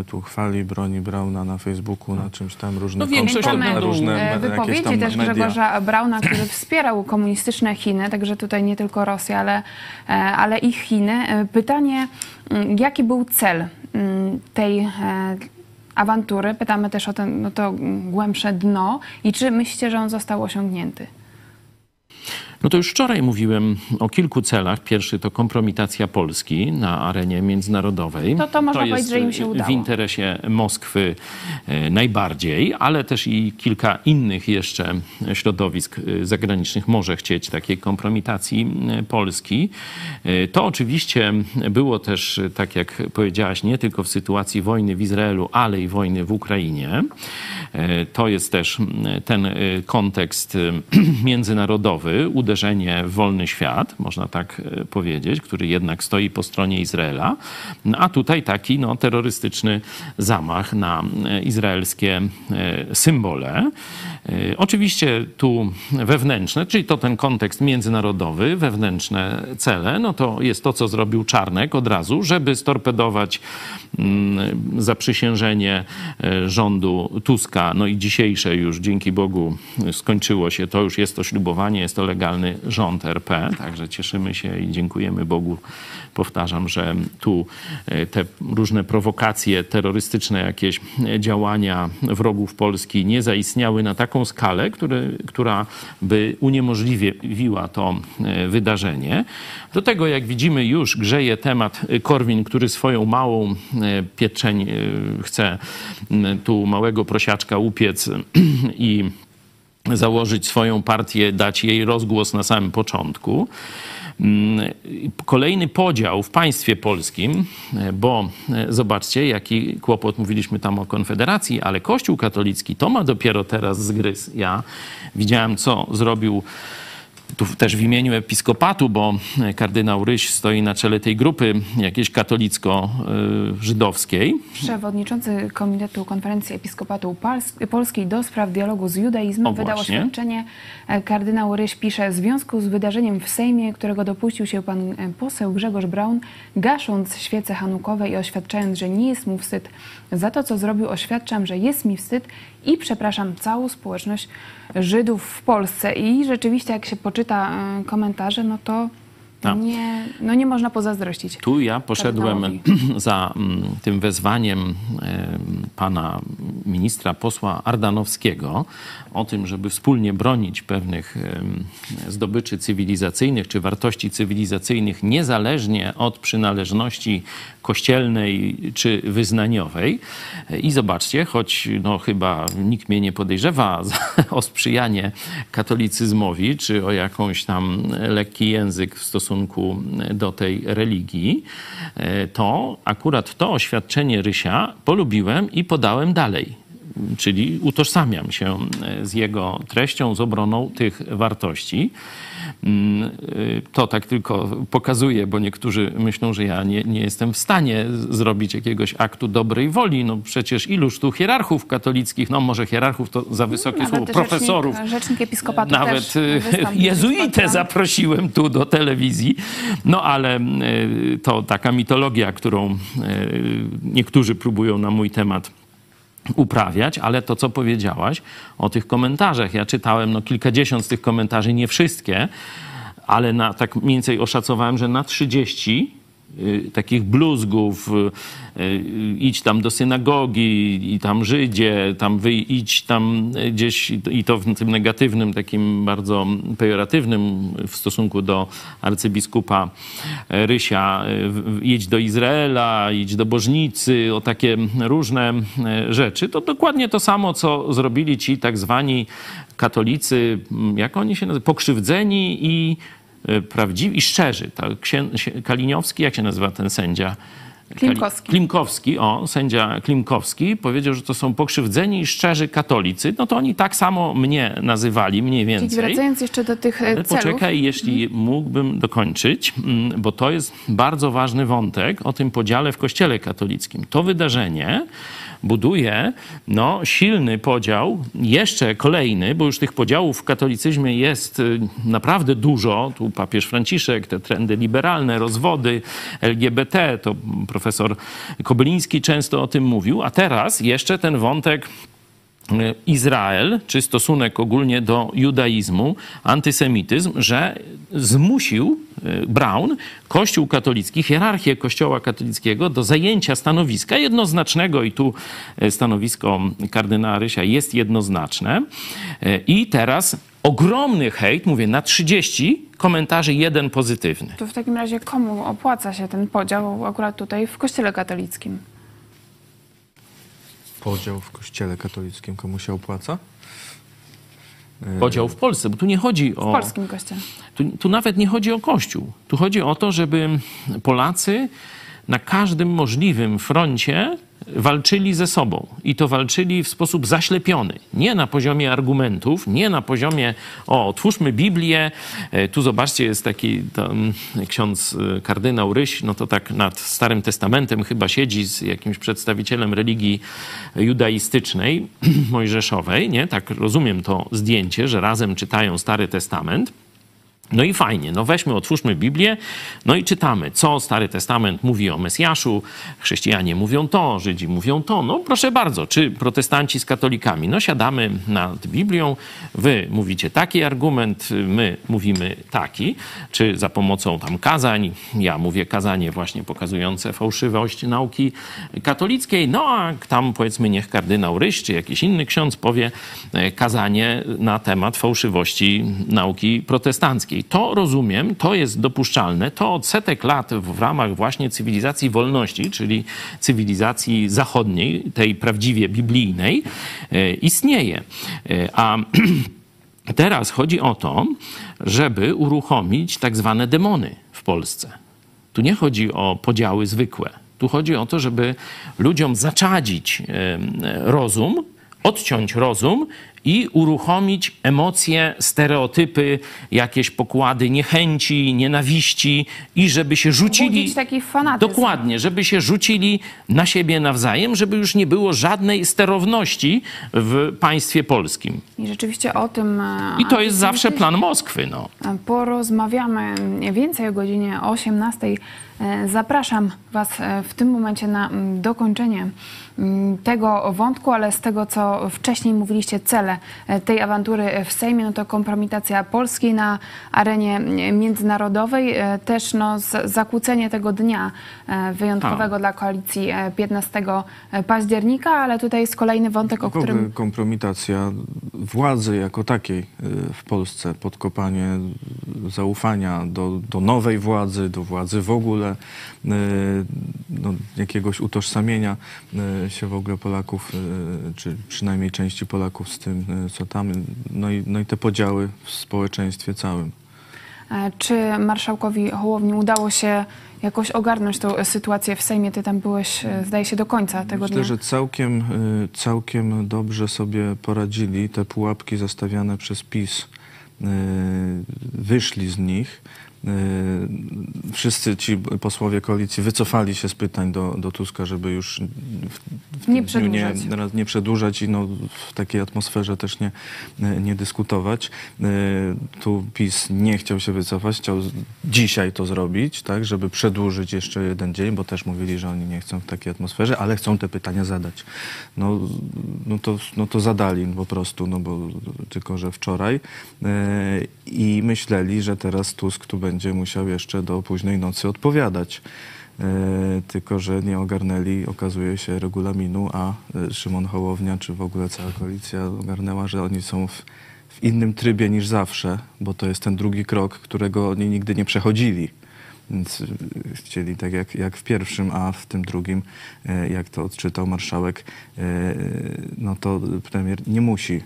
y, tu chwali, broni Brauna na Facebooku, na czymś tam, różne No większość będą, różne e, wypowiedzi tam też media. Grzegorza Brauna, który wspierał komunistyczne Chiny, także tutaj nie tylko Rosja, ale, e, ale i Chiny. E, Pytanie, jaki był cel tej e, awantury? Pytamy też o ten, no to mm, głębsze dno i czy myślicie, że on został osiągnięty? No to już wczoraj mówiłem o kilku celach. Pierwszy to kompromitacja Polski na arenie międzynarodowej. To- to można jest powiedzieć, że im się w udało. interesie Moskwy e, najbardziej, ale też i kilka innych jeszcze środowisk e, zagranicznych może chcieć takiej kompromitacji e, Polski. E, To oczywiście było też, e, tak jak powiedziałaś, nie tylko w sytuacji wojny w Izraelu, ale i wojny w Ukrainie. E, To jest też ten e, kontekst e, międzynarodowy, uderzenie w wolny świat, można tak e, powiedzieć, który jednak stoi po stronie Izraela, No, a tutaj taki no, terrorystyczny zamach na e, izraelskie e, symbole. E, Oczywiście tu wewnętrzne, czyli to ten kontekst międzynarodowy, wewnętrzne cele, no to jest to, co zrobił Czarnek od razu, żeby storpedować mm, zaprzysiężenie e, rządu Tuska, no i dzisiejsze już dzięki Bogu skończyło się, to już jest to ślubowanie, jest to legalny rząd RP, także cieszymy się i dziękujemy Bogu. Powtarzam, że tu e, te różne prowokacje terrorystyczne, jakieś e, działania wrogów Polski nie zaistniały na taką skalę, który, która by uniemożliwiła to e, wydarzenie. Do tego, jak widzimy, już grzeje temat Korwin, który swoją małą pieczeń chce tu małego prosiaczka upiec i założyć swoją partię, dać jej rozgłos na samym początku. Mm, Kolejny podział w państwie polskim, e, bo e, zobaczcie, jaki kłopot mówiliśmy tam o Konfederacji, ale Kościół katolicki to ma dopiero teraz zgryz. Ja widziałem, co zrobił tu też w imieniu episkopatu, bo kardynał Ryś stoi na czele tej grupy jakiejś katolicko-żydowskiej. Przewodniczący Komitetu Konferencji Episkopatu Polskiej do spraw dialogu z judaizmem O, wydał właśnie. oświadczenie. Kardynał Ryś pisze, w związku z wydarzeniem w Sejmie, którego dopuścił się pan e, poseł Grzegorz Braun, gasząc świece hanukowe i oświadczając, że nie jest mu wstyd za to, co zrobił, oświadczam, że jest mi wstyd i przepraszam całą społeczność Żydów w Polsce. I rzeczywiście, jak się poczyta e, komentarze, no to Nie, no nie można pozazdrościć. Tu ja poszedłem za mm, tym wezwaniem em, pana ministra posła Ardanowskiego o tym, żeby wspólnie bronić pewnych zdobyczy cywilizacyjnych czy wartości cywilizacyjnych niezależnie od przynależności kościelnej czy wyznaniowej. I zobaczcie, choć no, chyba nikt mnie nie podejrzewa za, o sprzyjanie katolicyzmowi czy o jakąś tam lekki język w stosunku do tej religii, e, to akurat to oświadczenie Rysia polubiłem i podałem dalej. Czyli utożsamiam się e, z jego treścią, z obroną tych wartości. Mm, y, To tak tylko pokazuje, bo niektórzy myślą, że ja nie, nie jestem w stanie zrobić jakiegoś aktu dobrej woli. No przecież iluż tu hierarchów katolickich, no może hierarchów to za wysokie Nawet słowo, rzecznik- profesorów, Rzecznik Episkopatu nawet y, jezuitę zaprosiłem tu do telewizji. No ale y, to taka mitologia, którą niektórzy próbują na mój temat uprawiać, ale to, co powiedziałaś o tych komentarzach. Ja czytałem no, kilkadziesiąt z tych komentarzy, nie wszystkie, ale na, tak mniej więcej oszacowałem, że na 30 y, takich bluzgów, y, y, idź tam do synagogi i tam Żydzie, tam wyj, idź tam gdzieś i to w tym negatywnym, takim bardzo pejoratywnym w stosunku do arcybiskupa Rysia, y, idź do Izraela, idź do Bożnicy, o takie różne y, rzeczy. To dokładnie to samo, co zrobili ci tak zwani katolicy, m, jak oni się nazywają, pokrzywdzeni i y, prawdziwi i szczerzy. Tak, Kaliniowski, jak się nazywa ten sędzia? Klimkowski. Klimkowski, o, sędzia Klimkowski powiedział, że to są pokrzywdzeni i szczerzy katolicy, no to oni tak samo mnie nazywali, mniej Czyli więcej. wracając jeszcze do tych e, Ale celów. poczekaj, jeśli mógłbym dokończyć, mm, bo to jest bardzo ważny wątek o tym podziale w Kościele katolickim. To wydarzenie buduje no, silny podział, jeszcze kolejny, bo już tych podziałów w katolicyzmie jest y, naprawdę dużo. Tu papież Franciszek, te trendy liberalne, rozwody, LGBT, to profesor Kobyliński często o tym mówił, a teraz jeszcze ten wątek Izrael, czy stosunek ogólnie do judaizmu, antysemityzm, że zmusił Brown Kościół katolicki, hierarchię Kościoła katolickiego do zajęcia stanowiska jednoznacznego i tu e, stanowisko kardynała Rysia jest jednoznaczne. E, I teraz ogromny hejt, mówię na 30 komentarzy, jeden pozytywny. To w takim razie komu opłaca się ten podział akurat tutaj w Kościele katolickim? Podział w kościele katolickim komu się opłaca? Podział w Polsce, bo tu nie chodzi W o... polskim kościele. Tu, tu nawet nie chodzi o Kościół. Tu chodzi o to, żeby Polacy na każdym możliwym froncie walczyli ze sobą i to walczyli w sposób zaślepiony. Nie na poziomie argumentów, nie na poziomie, o, otwórzmy Biblię. E, Tu zobaczcie, jest taki ksiądz e, kardynał Ryś, no to tak nad Starym Testamentem chyba siedzi z jakimś przedstawicielem religii judaistycznej, mojżeszowej, nie? Tak rozumiem to zdjęcie, że razem czytają Stary Testament. No i fajnie, no weźmy, otwórzmy Biblię, no i czytamy, co Stary Testament mówi o Mesjaszu, chrześcijanie mówią to, Żydzi mówią to, no proszę bardzo, czy protestanci z katolikami, no siadamy nad Biblią, wy mówicie taki argument, my mówimy taki, czy za pomocą tam kazań, ja mówię kazanie właśnie pokazujące fałszywość nauki katolickiej, no a tam powiedzmy niech kardynał Ryś, czy jakiś inny ksiądz powie e, kazanie na temat fałszywości nauki protestanckiej. To rozumiem, to jest dopuszczalne, to od setek lat w ramach właśnie cywilizacji wolności, czyli cywilizacji zachodniej, tej prawdziwie biblijnej, e, istnieje. E, A teraz chodzi o to, żeby uruchomić tak zwane demony w Polsce. Tu nie chodzi o podziały zwykłe. Tu chodzi o to, żeby ludziom zaczadzić rozum, odciąć rozum i uruchomić emocje, stereotypy, jakieś pokłady niechęci, nienawiści i żeby się rzucili. Budzić taki fanatyzm. Dokładnie, żeby się rzucili na siebie nawzajem, żeby już nie było żadnej sterowności w państwie polskim. I rzeczywiście o tym... e, I to jest zawsze plan Moskwy. No. Porozmawiamy więcej o godzinie 18. E, Zapraszam Was e, w tym momencie na mm, dokończenie mm, tego wątku, ale z tego, co wcześniej mówiliście, cele e, tej awantury w Sejmie, no to kompromitacja Polski na arenie międzynarodowej, e, też no, zakłócenie tego dnia e, wyjątkowego dla koalicji e, 15 października, ale tutaj jest kolejny wątek, o którym kompromitacja władzy jako takiej w Polsce, podkopanie zaufania do, do nowej władzy, do władzy w ogóle, no, jakiegoś utożsamienia się w ogóle Polaków, czy przynajmniej części Polaków z tym, co tam, no i, no i te podziały w społeczeństwie całym. E, Czy marszałkowi Hołowni udało się jakoś ogarnąć tą sytuację w Sejmie? Ty tam byłeś, e, zdaje się, do końca tego Myślę, dnia. że całkiem, y, całkiem dobrze sobie poradzili. Te pułapki zastawiane przez PiS y, wyszli z nich. Y, Wszyscy ci posłowie koalicji wycofali się z pytań do, do Tuska, żeby już w, w Nie nie, przedłużać. raz nie przedłużać i no, w takiej atmosferze też nie, nie dyskutować. Y, Tu PiS nie chciał się wycofać, chciał dzisiaj to zrobić, tak, żeby przedłużyć jeszcze jeden dzień, bo też mówili, że oni nie chcą w takiej atmosferze, ale chcą te pytania zadać. No, no, to, no to zadali po prostu, no bo tylko, że wczoraj. Y, I myśleli, że teraz Tusk tu będzie musiał jeszcze do późnej nocy odpowiadać. E, tylko że nie ogarnęli, okazuje się, regulaminu, a e, Szymon Hołownia, czy w ogóle cała koalicja ogarnęła, że oni są w, w innym trybie niż zawsze, bo to jest ten drugi krok, którego oni nigdy nie przechodzili. Więc y, chcieli tak jak, jak w pierwszym, a w tym drugim, e, jak to odczytał marszałek, e, no to premier nie musi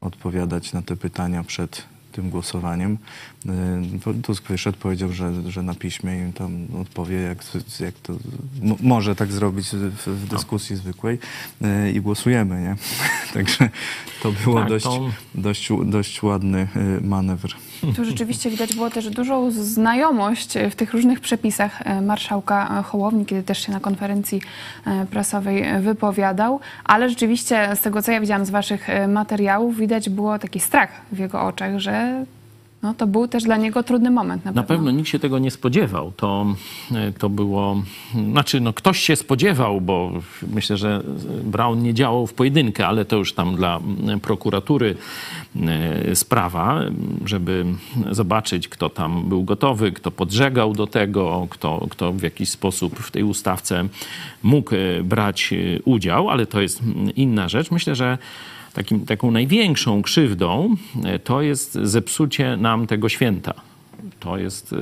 odpowiadać na te pytania przed tym głosowaniem. Y, Tusk wyszedł, powiedział, że, że na piśmie im tam odpowie, jak, jak to może tak zrobić w, w dyskusji zwykłej y, i głosujemy, nie? Także to było Tak, dość, to- dość, dość ładny y, manewr. Tu rzeczywiście widać było też dużą znajomość w tych różnych przepisach e, marszałka Hołowni, kiedy też się na konferencji e, prasowej wypowiadał, ale rzeczywiście z tego, co ja widziałam z waszych e, materiałów, widać było taki strach w jego oczach, że no, to był też dla niego trudny moment na, Na pewno nikt się tego nie spodziewał. To, e, to było, znaczy no ktoś się spodziewał, bo myślę, że Brown nie działał w pojedynkę, ale to już tam dla mm, prokuratury e, sprawa, żeby zobaczyć, kto tam był gotowy, kto podżegał do tego, kto, kto w jakiś sposób w tej ustawce mógł e, brać udział, ale to jest mm, inna rzecz. Myślę, że takim, taką największą krzywdą e, to jest zepsucie nam tego święta. To jest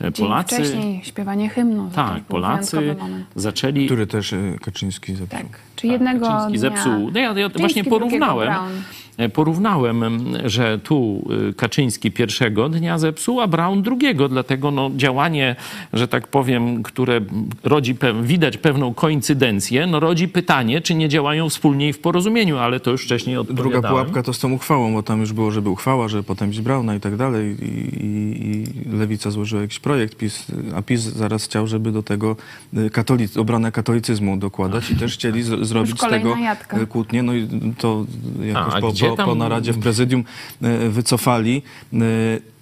e, Dzień Polacy. wcześniej śpiewanie hymnu. Tak, był Polacy zaczęli. Który też Kaczyński zepsuł. Tak. Czy jednego Kaczyński dnia... zepsuł. No ja, ja Kaczyński, właśnie porównałem. Brown. E, Porównałem, em, że tu y, Kaczyński pierwszego dnia zepsuł, a Brown drugiego. Dlatego no, działanie, że tak powiem, które rodzi, pe- widać pewną koincydencję, no, rodzi pytanie, czy nie działają wspólnie i w porozumieniu, ale to już wcześniej Druga odpowiadałem. pułapka to z tą uchwałą, bo tam już było, żeby uchwała, żeby potępić Brauna i tak dalej. I, i, i Lewica złożyła jakiś projekt, PiS, a PiS zaraz chciał, żeby do tego y, katolic, obronę katolicyzmu dokładać i też chcieli z, zrobić z tego jatka. y, kłótnię. No i to jakoś A, po, po, tam- po naradzie w prezydium y, wycofali. Y,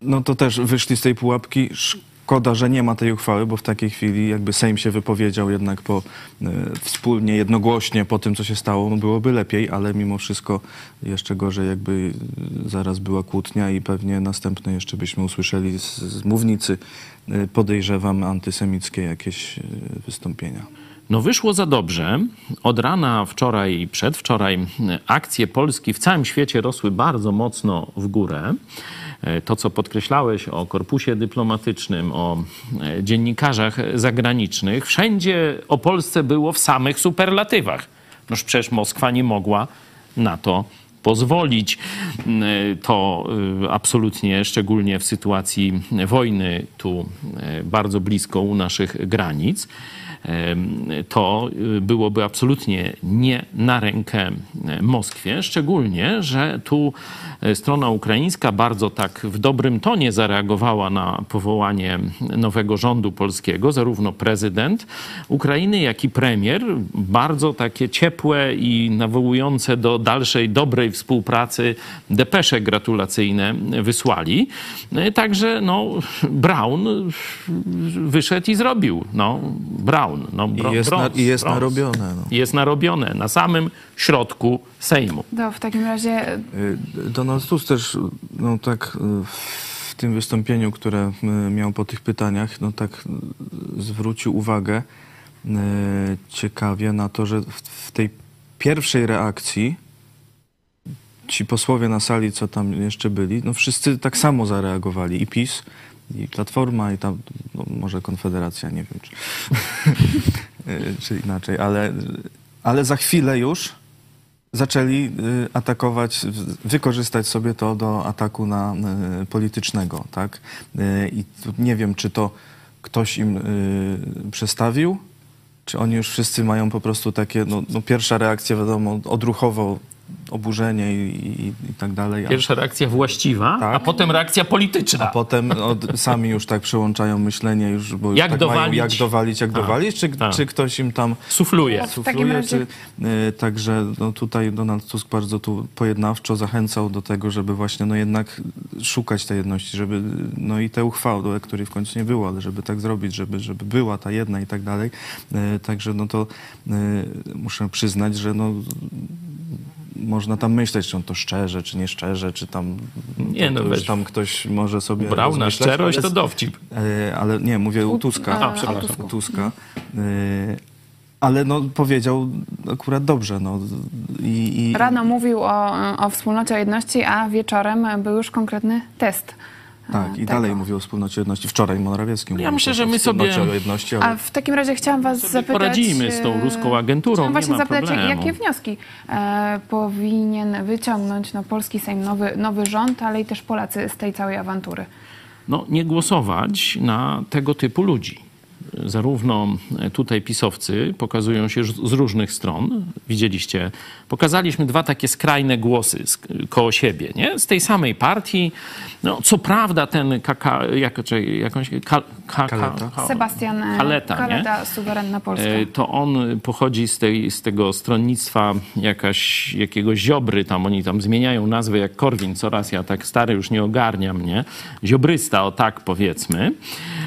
No to też wyszli z tej pułapki. Szkoda, że nie ma tej uchwały, bo w takiej chwili jakby Sejm się wypowiedział jednak po, y, wspólnie, jednogłośnie po tym, co się stało, no byłoby lepiej, ale mimo wszystko jeszcze gorzej, jakby zaraz była kłótnia i pewnie następne jeszcze byśmy usłyszeli z, z mównicy, podejrzewam, antysemickie jakieś wystąpienia. No wyszło za dobrze. Od rana wczoraj i przedwczoraj akcje Polski w całym świecie rosły bardzo mocno w górę. E, To, co podkreślałeś o korpusie dyplomatycznym, o e, dziennikarzach zagranicznych, wszędzie o Polsce było w samych superlatywach. Noż przecież Moskwa nie mogła na to pozwolić. Y, To y, absolutnie, szczególnie w sytuacji wojny tu bardzo blisko u naszych granic, to y, byłoby absolutnie nie na rękę y, Moskwie, szczególnie, że tu y, strona ukraińska bardzo tak w dobrym tonie zareagowała na powołanie nowego rządu polskiego, zarówno prezydent Ukrainy, jak i premier, bardzo takie ciepłe i nawołujące do dalszej dobrej współpracy depesze gratulacyjne wysłali. E, Także no, Brown wyszedł i zrobił. No, Brown. No, I bro, jest, na, i jest narobione. No. Jest narobione na samym środku Sejmu. To w takim razie Y, Donald Tusk też, no tak y, w tym wystąpieniu, które y, miał po tych pytaniach, no tak zwrócił uwagę ciekawie na to, że w, w tej pierwszej reakcji ci posłowie na sali, co tam jeszcze byli, no wszyscy tak samo zareagowali. I PiS, i Platforma, i tam, no może Konfederacja, nie wiem, czy, y, czy inaczej, ale, ale za chwilę już zaczęli y, atakować, wykorzystać sobie to do ataku na y, politycznego, tak? I nie wiem, czy to ktoś im przestawił, czy oni już wszyscy mają po prostu takie, no, no pierwsza reakcja wiadomo, odruchowo oburzenie i, i, i tak dalej. a- Pierwsza reakcja właściwa, Tak. a potem reakcja a polityczna. potem od, sami już tak przełączają myślenie, już, bo już Jak tak dowalić? mają jak dowalić, jak Tak. dowalić, czy, Tak. czy ktoś im tam Sufluje. Takim sufluje, razie- czy, y, także no, tutaj Donald Tusk bardzo tu pojednawczo zachęcał do tego, żeby właśnie no jednak szukać tej jedności, żeby no i tę uchwałę, której w końcu nie było, ale żeby tak zrobić, żeby, żeby była ta jedna i tak dalej. Y, Także no to y, muszę przyznać, że no można tam myśleć, czy on to szczerze, czy nie szczerze, czy tam, Nie, to, no to weź. tam ktoś może sobie Brał na szczerość, ale- to dowcip. E, ale nie, mówię u Tuska. A, przepraszam. U Tuska. E, ale no, powiedział akurat dobrze. No, i, i, Rano mówił o, o wspólnocie, o jedności, a wieczorem był już konkretny test Tak, i tego. dalej mówił o wspólnocie jedności. Wczoraj Morawiecki mówił Ja myślę, że o my sobie- jedności, ale... A w takim razie chciałam was Sobie zapytać... poradzimy z tą e, ruską agenturą, Chciałam nie właśnie ma zapytać, problemu. jakie wnioski e, powinien wyciągnąć no, polski Sejm, nowy, nowy rząd, ale i też Polacy z tej całej awantury. no, nie głosować na tego typu ludzi. Zarówno tutaj pisowcy pokazują się z różnych stron. Widzieliście, pokazaliśmy dwa takie skrajne głosy z, koło siebie, nie? z tej samej partii. No, co prawda ten kaka, jak, czekaj, jakąś, ka, ka, Kaleta. ka, Sebastian e, Kaleta, nie? Kaleta suwerenna Polska. E, to on pochodzi z, tej, z tego stronnictwa jakaś, jakiegoś Ziobry, tam oni tam zmieniają nazwę jak Korwin, coraz ja tak stary już nie ogarniam, nie? Ziobrysta, o tak powiedzmy.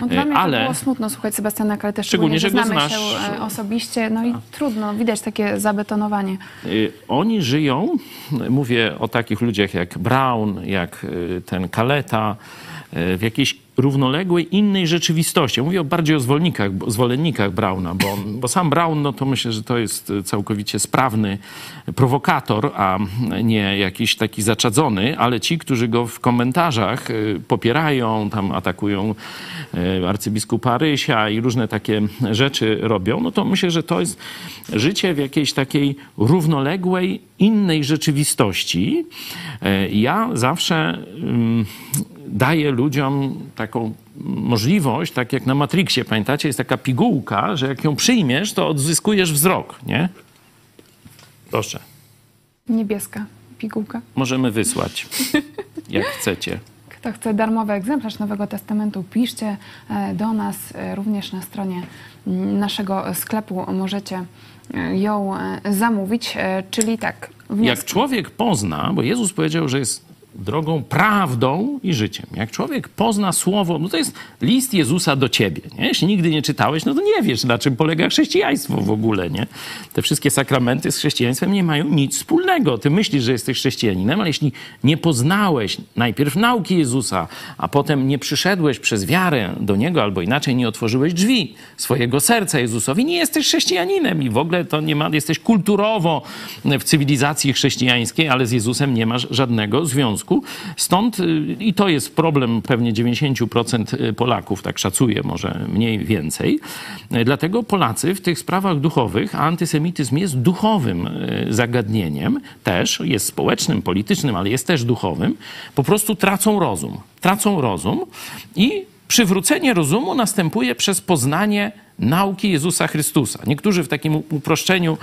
No, dla E, mnie to Ale było smutno słuchać Sebastiana Kaletę, Szczególnie, szczególnie, że go znamy znasz. się e, osobiście, no i trudno, widać takie zabetonowanie. Y, Oni żyją, mówię o takich ludziach jak Brown, jak y, ten Kaleta, y, w jakiejś równoległej innej rzeczywistości. Mówię bardziej o zwolennikach, zwolennikach Brauna, bo, bo sam Brown, no to myślę, że to jest y, całkowicie sprawny prowokator, a nie jakiś taki zaczadzony, ale ci, którzy go w komentarzach y, popierają, tam atakują y, arcybiskupa Rysia i różne takie rzeczy robią, no to myślę, że to jest życie w jakiejś takiej równoległej, innej rzeczywistości. E, Ja zawsze ym, daję ludziom taką możliwość, tak jak na Matrixie, pamiętacie, jest taka pigułka, że jak ją przyjmiesz, to odzyskujesz wzrok, nie? Proszę, Niebieska pigułka. możemy wysłać, jak chcecie. Kto chce darmowy egzemplarz Nowego Testamentu, piszcie e, do nas e, również na stronie naszego sklepu. Możecie e, ją zamówić, czyli tak. Jak wnioski. człowiek pozna, bo Jezus powiedział, że jest drogą, prawdą i życiem. Jak człowiek pozna słowo, no to jest list Jezusa do ciebie. Nie? Jeśli nigdy nie czytałeś, no to nie wiesz, na czym polega chrześcijaństwo w ogóle. Nie? Te wszystkie sakramenty z chrześcijaństwem nie mają nic wspólnego. Ty myślisz, że jesteś chrześcijaninem, ale jeśli nie poznałeś najpierw nauki Jezusa, a potem nie przyszedłeś przez wiarę do Niego, albo inaczej nie otworzyłeś drzwi swojego serca Jezusowi, nie jesteś chrześcijaninem i w ogóle to nie ma, jesteś kulturowo w cywilizacji chrześcijańskiej, ale z Jezusem nie masz żadnego związku. Stąd y, i to jest problem pewnie 90% Polaków, tak szacuję, może mniej więcej. Y, Dlatego Polacy w tych sprawach duchowych, a antysemityzm jest duchowym y, zagadnieniem, też jest społecznym, politycznym, ale jest też duchowym, po prostu tracą rozum. Tracą rozum i przywrócenie rozumu następuje przez poznanie nauki Jezusa Chrystusa. Niektórzy w takim uproszczeniu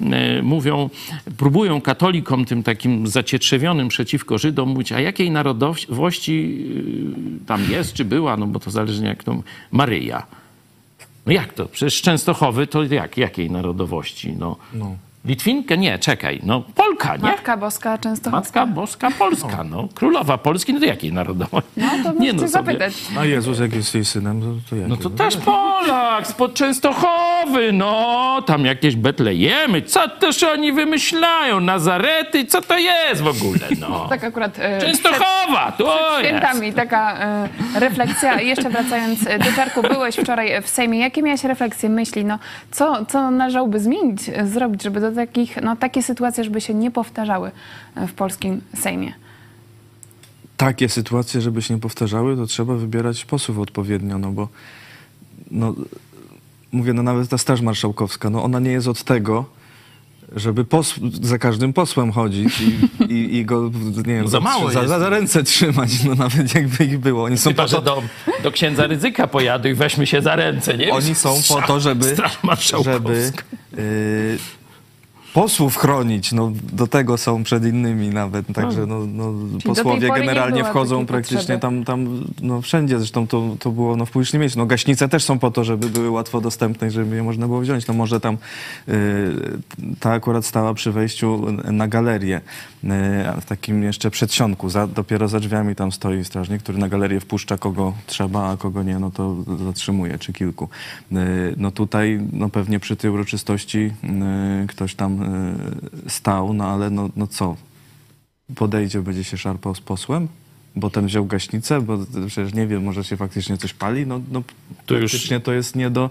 e, mówią, próbują katolikom, tym takim zacietrzewionym przeciwko Żydom, mówić, a jakiej narodowości y, tam jest, czy była, no bo to zależy jak to, Maryja. No jak to? Przecież Częstochowy to jak? Jakiej narodowości? No, Litwinkę? Nie, czekaj. No Polka, nie? Matka Boska często. Matka Boska Polska, no. Królowa Polski, no to jakiej narodowości? No to możecie sobie- zapytać. A Jezus, jak jest jej synem, to, to jak? No to też Polak, spod Częstochowy, no. Tam jakieś Betlejemy, co też oni wymyślają? Nazarety, co to jest w ogóle, no. Tak akurat e, Częstochowa, to przed jest. świętami taka e, refleksja. Jeszcze wracając e, do Czarku, byłeś wczoraj w Sejmie. Jakie miałeś refleksje, myśli? No, co, co należałoby zmienić, e, zrobić, żeby do takich, no, takie sytuacje, żeby się nie powtarzały e, w polskim Sejmie? takie sytuacje, żeby się nie powtarzały, to trzeba wybierać posłów odpowiednio, no bo no, mówię, no nawet ta Straż Marszałkowska, no ona nie jest od tego, żeby za każdym posłem chodzić i, i, i go, nie wiem, Za mało za, jest. za, za ręce trzymać, no nawet jakby ich było. Oni są Chyba, po że to, do, do księdza ryzyka pojadę i weźmy się za ręce, nie? oni są po to, żeby, Straż Marszałkowska. żeby y, posłów chronić. No, do tego są przed innymi nawet. Także no, no, tej posłowie generalnie wchodzą praktycznie potrzeby. tam, tam no, wszędzie. Zresztą to, to było no, w publicznym miejscu. No, gaśnice też są po to, żeby były łatwo dostępne żeby je można było wziąć. No może tam y, ta akurat stała przy wejściu na galerię. Y, w takim jeszcze przedsionku. Za, dopiero za drzwiami tam stoi strażnik, który na galerię wpuszcza kogo trzeba, a kogo nie, no to zatrzymuje, czy kilku. Y, No tutaj no pewnie przy tej uroczystości y, ktoś tam stał, no ale no, no co? Podejdzie, będzie się szarpał z posłem? bo ten wziął gaśnicę, bo przecież nie wiem, może się faktycznie coś pali, no, no To już- to jest nie do,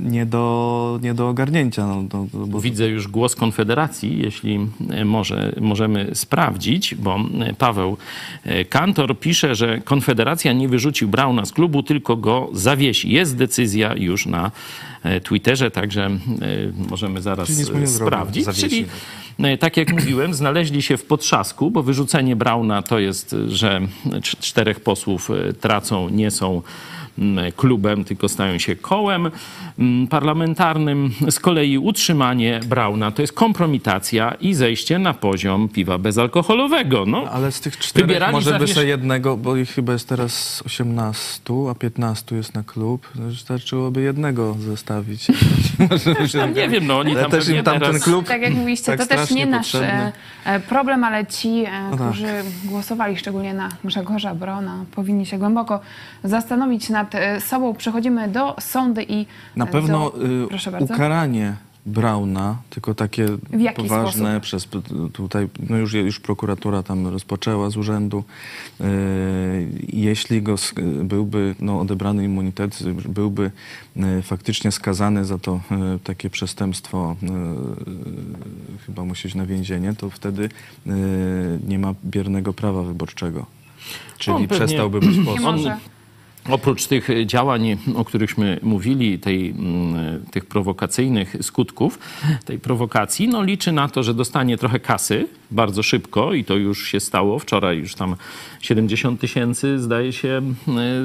nie do, nie do ogarnięcia. No, to, to, bo Widzę już głos Konfederacji, jeśli e, może, możemy sprawdzić, bo e, Paweł e, Kantor pisze, że Konfederacja nie wyrzucił Brauna z klubu, tylko go zawiesi. Jest decyzja już na Twitterze, także możemy zaraz Czyli sprawdzić. Czyli tak jak mówiłem, znaleźli się w potrzasku, bo wyrzucenie Brauna to jest, że cz- czterech posłów tracą, nie są klubem, tylko stają się kołem mm, parlamentarnym. Z kolei utrzymanie Brauna to jest kompromitacja i zejście na poziom piwa bezalkoholowego. No, Ale z tych czterech Wybierali może by zawiesz- jednego, bo ich chyba jest teraz 18, a 15 jest na klub. Wystarczyłoby jednego zostawić. Nie wiem, no oni tam też im tam ten teraz... klub Tak jak mówiliście, tak to też nie nasz potrzebny. e, e, problem, ale ci, e, No tak. którzy głosowali szczególnie na Grzegorza Brona, powinni się głęboko zastanowić nad e, sobą. Przechodzimy do sądy i Na e, pewno do, y, proszę bardzo. ukaranie Brauna, tylko takie poważne sposób? przez tutaj, no już, już prokuratura tam rozpoczęła z urzędu. Y, jeśli go byłby no, odebrany immunitet, byłby faktycznie skazany za to takie przestępstwo, chyba musi iść na więzienie, to wtedy nie ma biernego prawa wyborczego. Czyli pewnie- przestałby być posłem. Oprócz tych działań, o którychśmy mówili, tej, mm, tych prowokacyjnych skutków tej prowokacji, no liczy na to, że dostanie trochę kasy bardzo szybko i to już się stało. Wczoraj już tam 70 tysięcy, zdaje się,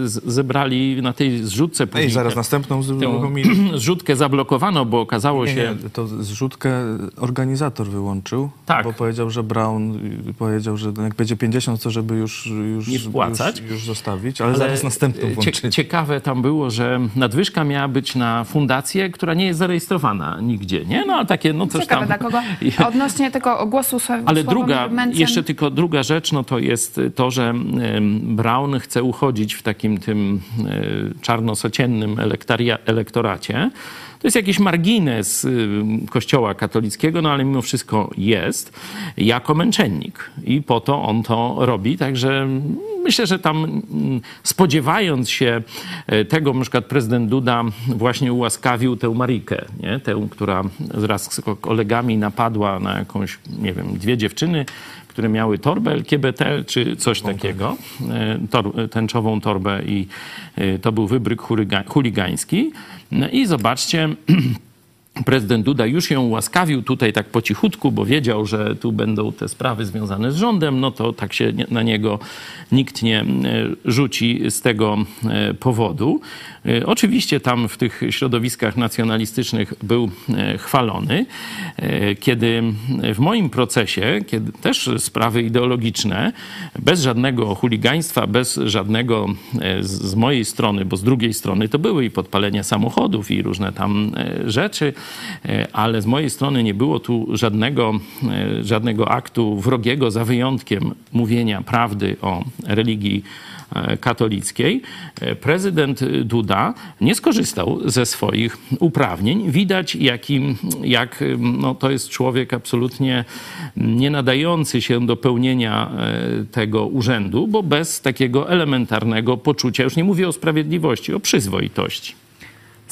z- zebrali na tej zrzutce. Ej, Później zaraz tę- następną tę uruchomili. zrzutkę zablokowano, bo okazało Nie, się... nie, to zrzutkę organizator wyłączył, Tak. bo powiedział, że Brown powiedział, że jak będzie 50, to żeby już, już, Nie wpłacać. już, już zostawić, ale, zaraz następną włączyli. Ciekawe tam było, że nadwyżka miała być na fundację, która nie jest zarejestrowana nigdzie, nie? No ale takie, no coś Ciekawe tam... dla kogo. Odnośnie tego głosu Ale druga, jeszcze tylko druga rzecz, no to jest to, że Brown chce uchodzić w takim tym e, czarnosociennym elektoracie. To jest jakiś margines ym, kościoła katolickiego, no ale mimo wszystko jest jako męczennik. I po to on to robi, także myślę, że tam mm, spodziewając się e, tego, na przykład prezydent Duda właśnie ułaskawił tę Marikę, nie? tę, która wraz z ko- kolegami napadła na jakąś, nie wiem, dwie dziewczyny, które miały torbę LGBT czy coś takiego, e, tor, tęczową torbę i e, to był wybryk chuliga, chuligański. No I zobaczcie, prezydent Duda już ją łaskawił tutaj tak po cichutku, bo wiedział, że tu będą te sprawy związane z rządem, no to tak się na niego nikt nie e, rzuci z tego e, powodu. E, Oczywiście tam w tych środowiskach nacjonalistycznych był e, chwalony. E, Kiedy w moim procesie, kiedy też sprawy ideologiczne, bez żadnego chuligaństwa, bez żadnego z mojej strony, bo z drugiej strony to były i podpalenia samochodów i różne tam rzeczy, ale z mojej strony nie było tu żadnego, żadnego aktu wrogiego, za wyjątkiem mówienia prawdy o religii katolickiej. E, Prezydent Duda nie skorzystał ze swoich uprawnień. Widać, jakim, jak no, to jest człowiek absolutnie nie nadający się do pełnienia e, tego urzędu, bo bez takiego elementarnego poczucia, już nie mówię o sprawiedliwości, o przyzwoitości.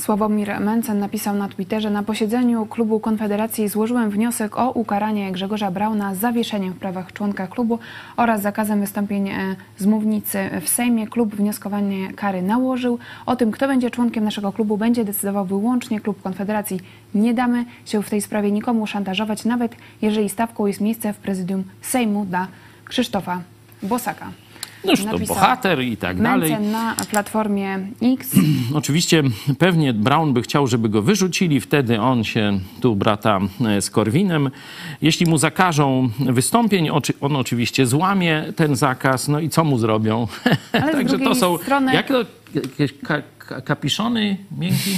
Sławomir Mencen napisał na Twitterze na posiedzeniu klubu Konfederacji złożyłem wniosek o ukaranie Grzegorza Brauna zawieszeniem w prawach członka klubu oraz zakazem wystąpień e, z mównicy w Sejmie. Klub wnioskowanie kary nałożył. O tym, kto będzie członkiem naszego klubu, będzie decydował wyłącznie klub Konfederacji. Nie damy się w tej sprawie nikomu szantażować, nawet jeżeli stawką jest miejsce w prezydium Sejmu dla Krzysztofa Bosaka. Noż to bohater i tak dalej. Na platformie X. Oczywiście pewnie Brown by chciał, żeby go wyrzucili, wtedy on się tu brata e, z Korwinem. Jeśli mu zakażą wystąpień, on oczywiście złamie ten zakaz, no i co mu zrobią? Także to są, strony- jak to, jakieś ka, ka, kapiszony, miękki,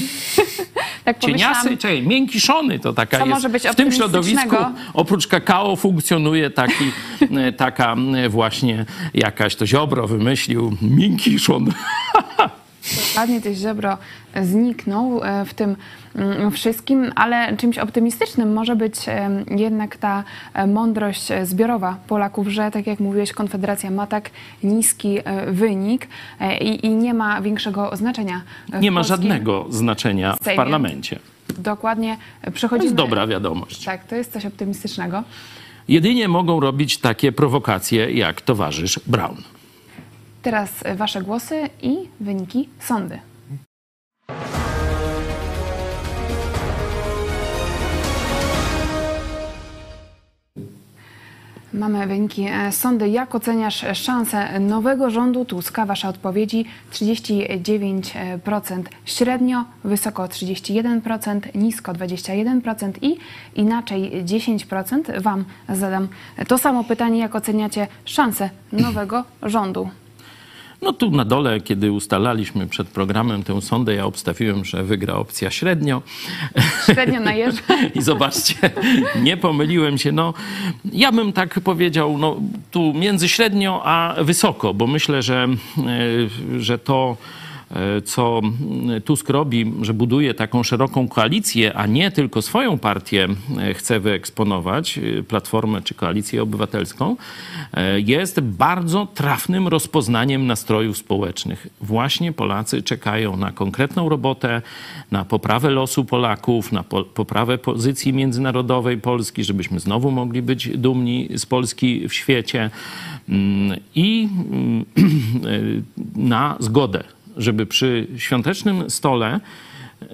Tak cieniasy, czekaj, miękiszony to taka jest. w tym środowisku oprócz kakao funkcjonuje taki, e, taka e, właśnie jakaś, to Ziobro wymyślił, miękiszon. Dokładnie też Ziobro zniknął e, w tym mm, wszystkim, ale czymś optymistycznym może być e, jednak ta e, mądrość zbiorowa Polaków, że tak jak mówiłeś, Konfederacja ma tak niski wynik i, i nie ma większego znaczenia. Nie ma żadnego znaczenia w parlamencie. Dokładnie. To Przechodzimy... jest dobra wiadomość. Tak, to jest coś optymistycznego. Jedynie mogą robić takie prowokacje jak towarzysz Brown. Teraz e, wasze głosy i wyniki sądy. Mamy wyniki e, sądy. Jak oceniasz szansę nowego rządu Tuska? Wasze odpowiedzi 39% średnio, wysoko 31%, nisko 21% i inaczej 10%. Wam zadam to samo pytanie, jak oceniacie szansę nowego rządu? No tu na dole, kiedy ustalaliśmy przed programem tę sondę, ja obstawiłem, że wygra opcja średnio. Średnio najeżdża. I zobaczcie, nie pomyliłem się. No, ja bym tak powiedział, no, tu między średnio a wysoko, bo myślę, że, e, że to, co Tusk robi, że buduje taką szeroką koalicję, a nie tylko swoją partię e, chce wyeksponować, e, Platformę czy Koalicję Obywatelską, e, jest bardzo trafnym rozpoznaniem nastrojów społecznych. Właśnie Polacy czekają na konkretną robotę, na poprawę losu Polaków, na po, poprawę pozycji międzynarodowej Polski, żebyśmy znowu mogli być dumni z Polski w świecie Mm, i mm, na zgodę, żeby przy świątecznym stole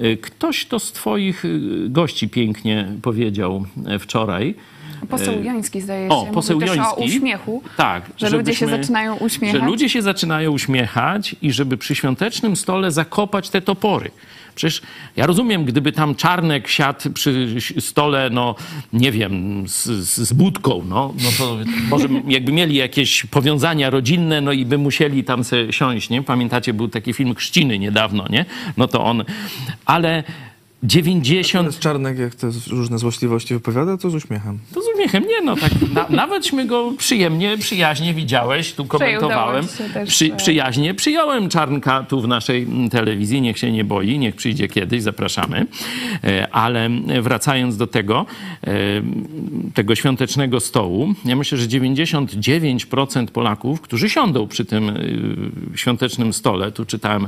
y, ktoś to z Twoich y, gości pięknie powiedział e, wczoraj. Poseł Joński zdaje się. O, poseł Joński. o uśmiechu. Tak, Że ludzie się zaczynają uśmiechać. Że ludzie się zaczynają uśmiechać i żeby przy świątecznym stole zakopać te topory. Przecież ja rozumiem, gdyby tam Czarnek siadł przy stole, no nie wiem, z, z, budką, no, no to może jakby mieli jakieś powiązania rodzinne, no i by musieli tam se siąść, nie? Pamiętacie, był taki film Chrzciny niedawno, nie? No to on, ale 90... Jest Czarnek, jak te różne złośliwości wypowiada, to z uśmiechem. To z uśmiechem, nie no, tak na, nawetśmy go przyjemnie, przyjaźnie widziałeś, tu komentowałem. Przy, przyjaźnie przyjąłem Czarnka tu w naszej mm, telewizji, niech się nie boi, niech przyjdzie kiedyś, zapraszamy. E, Ale wracając do tego, e, tego świątecznego stołu, ja myślę, że 99% Polaków, którzy siądą przy tym e, świątecznym stole, tu czytałem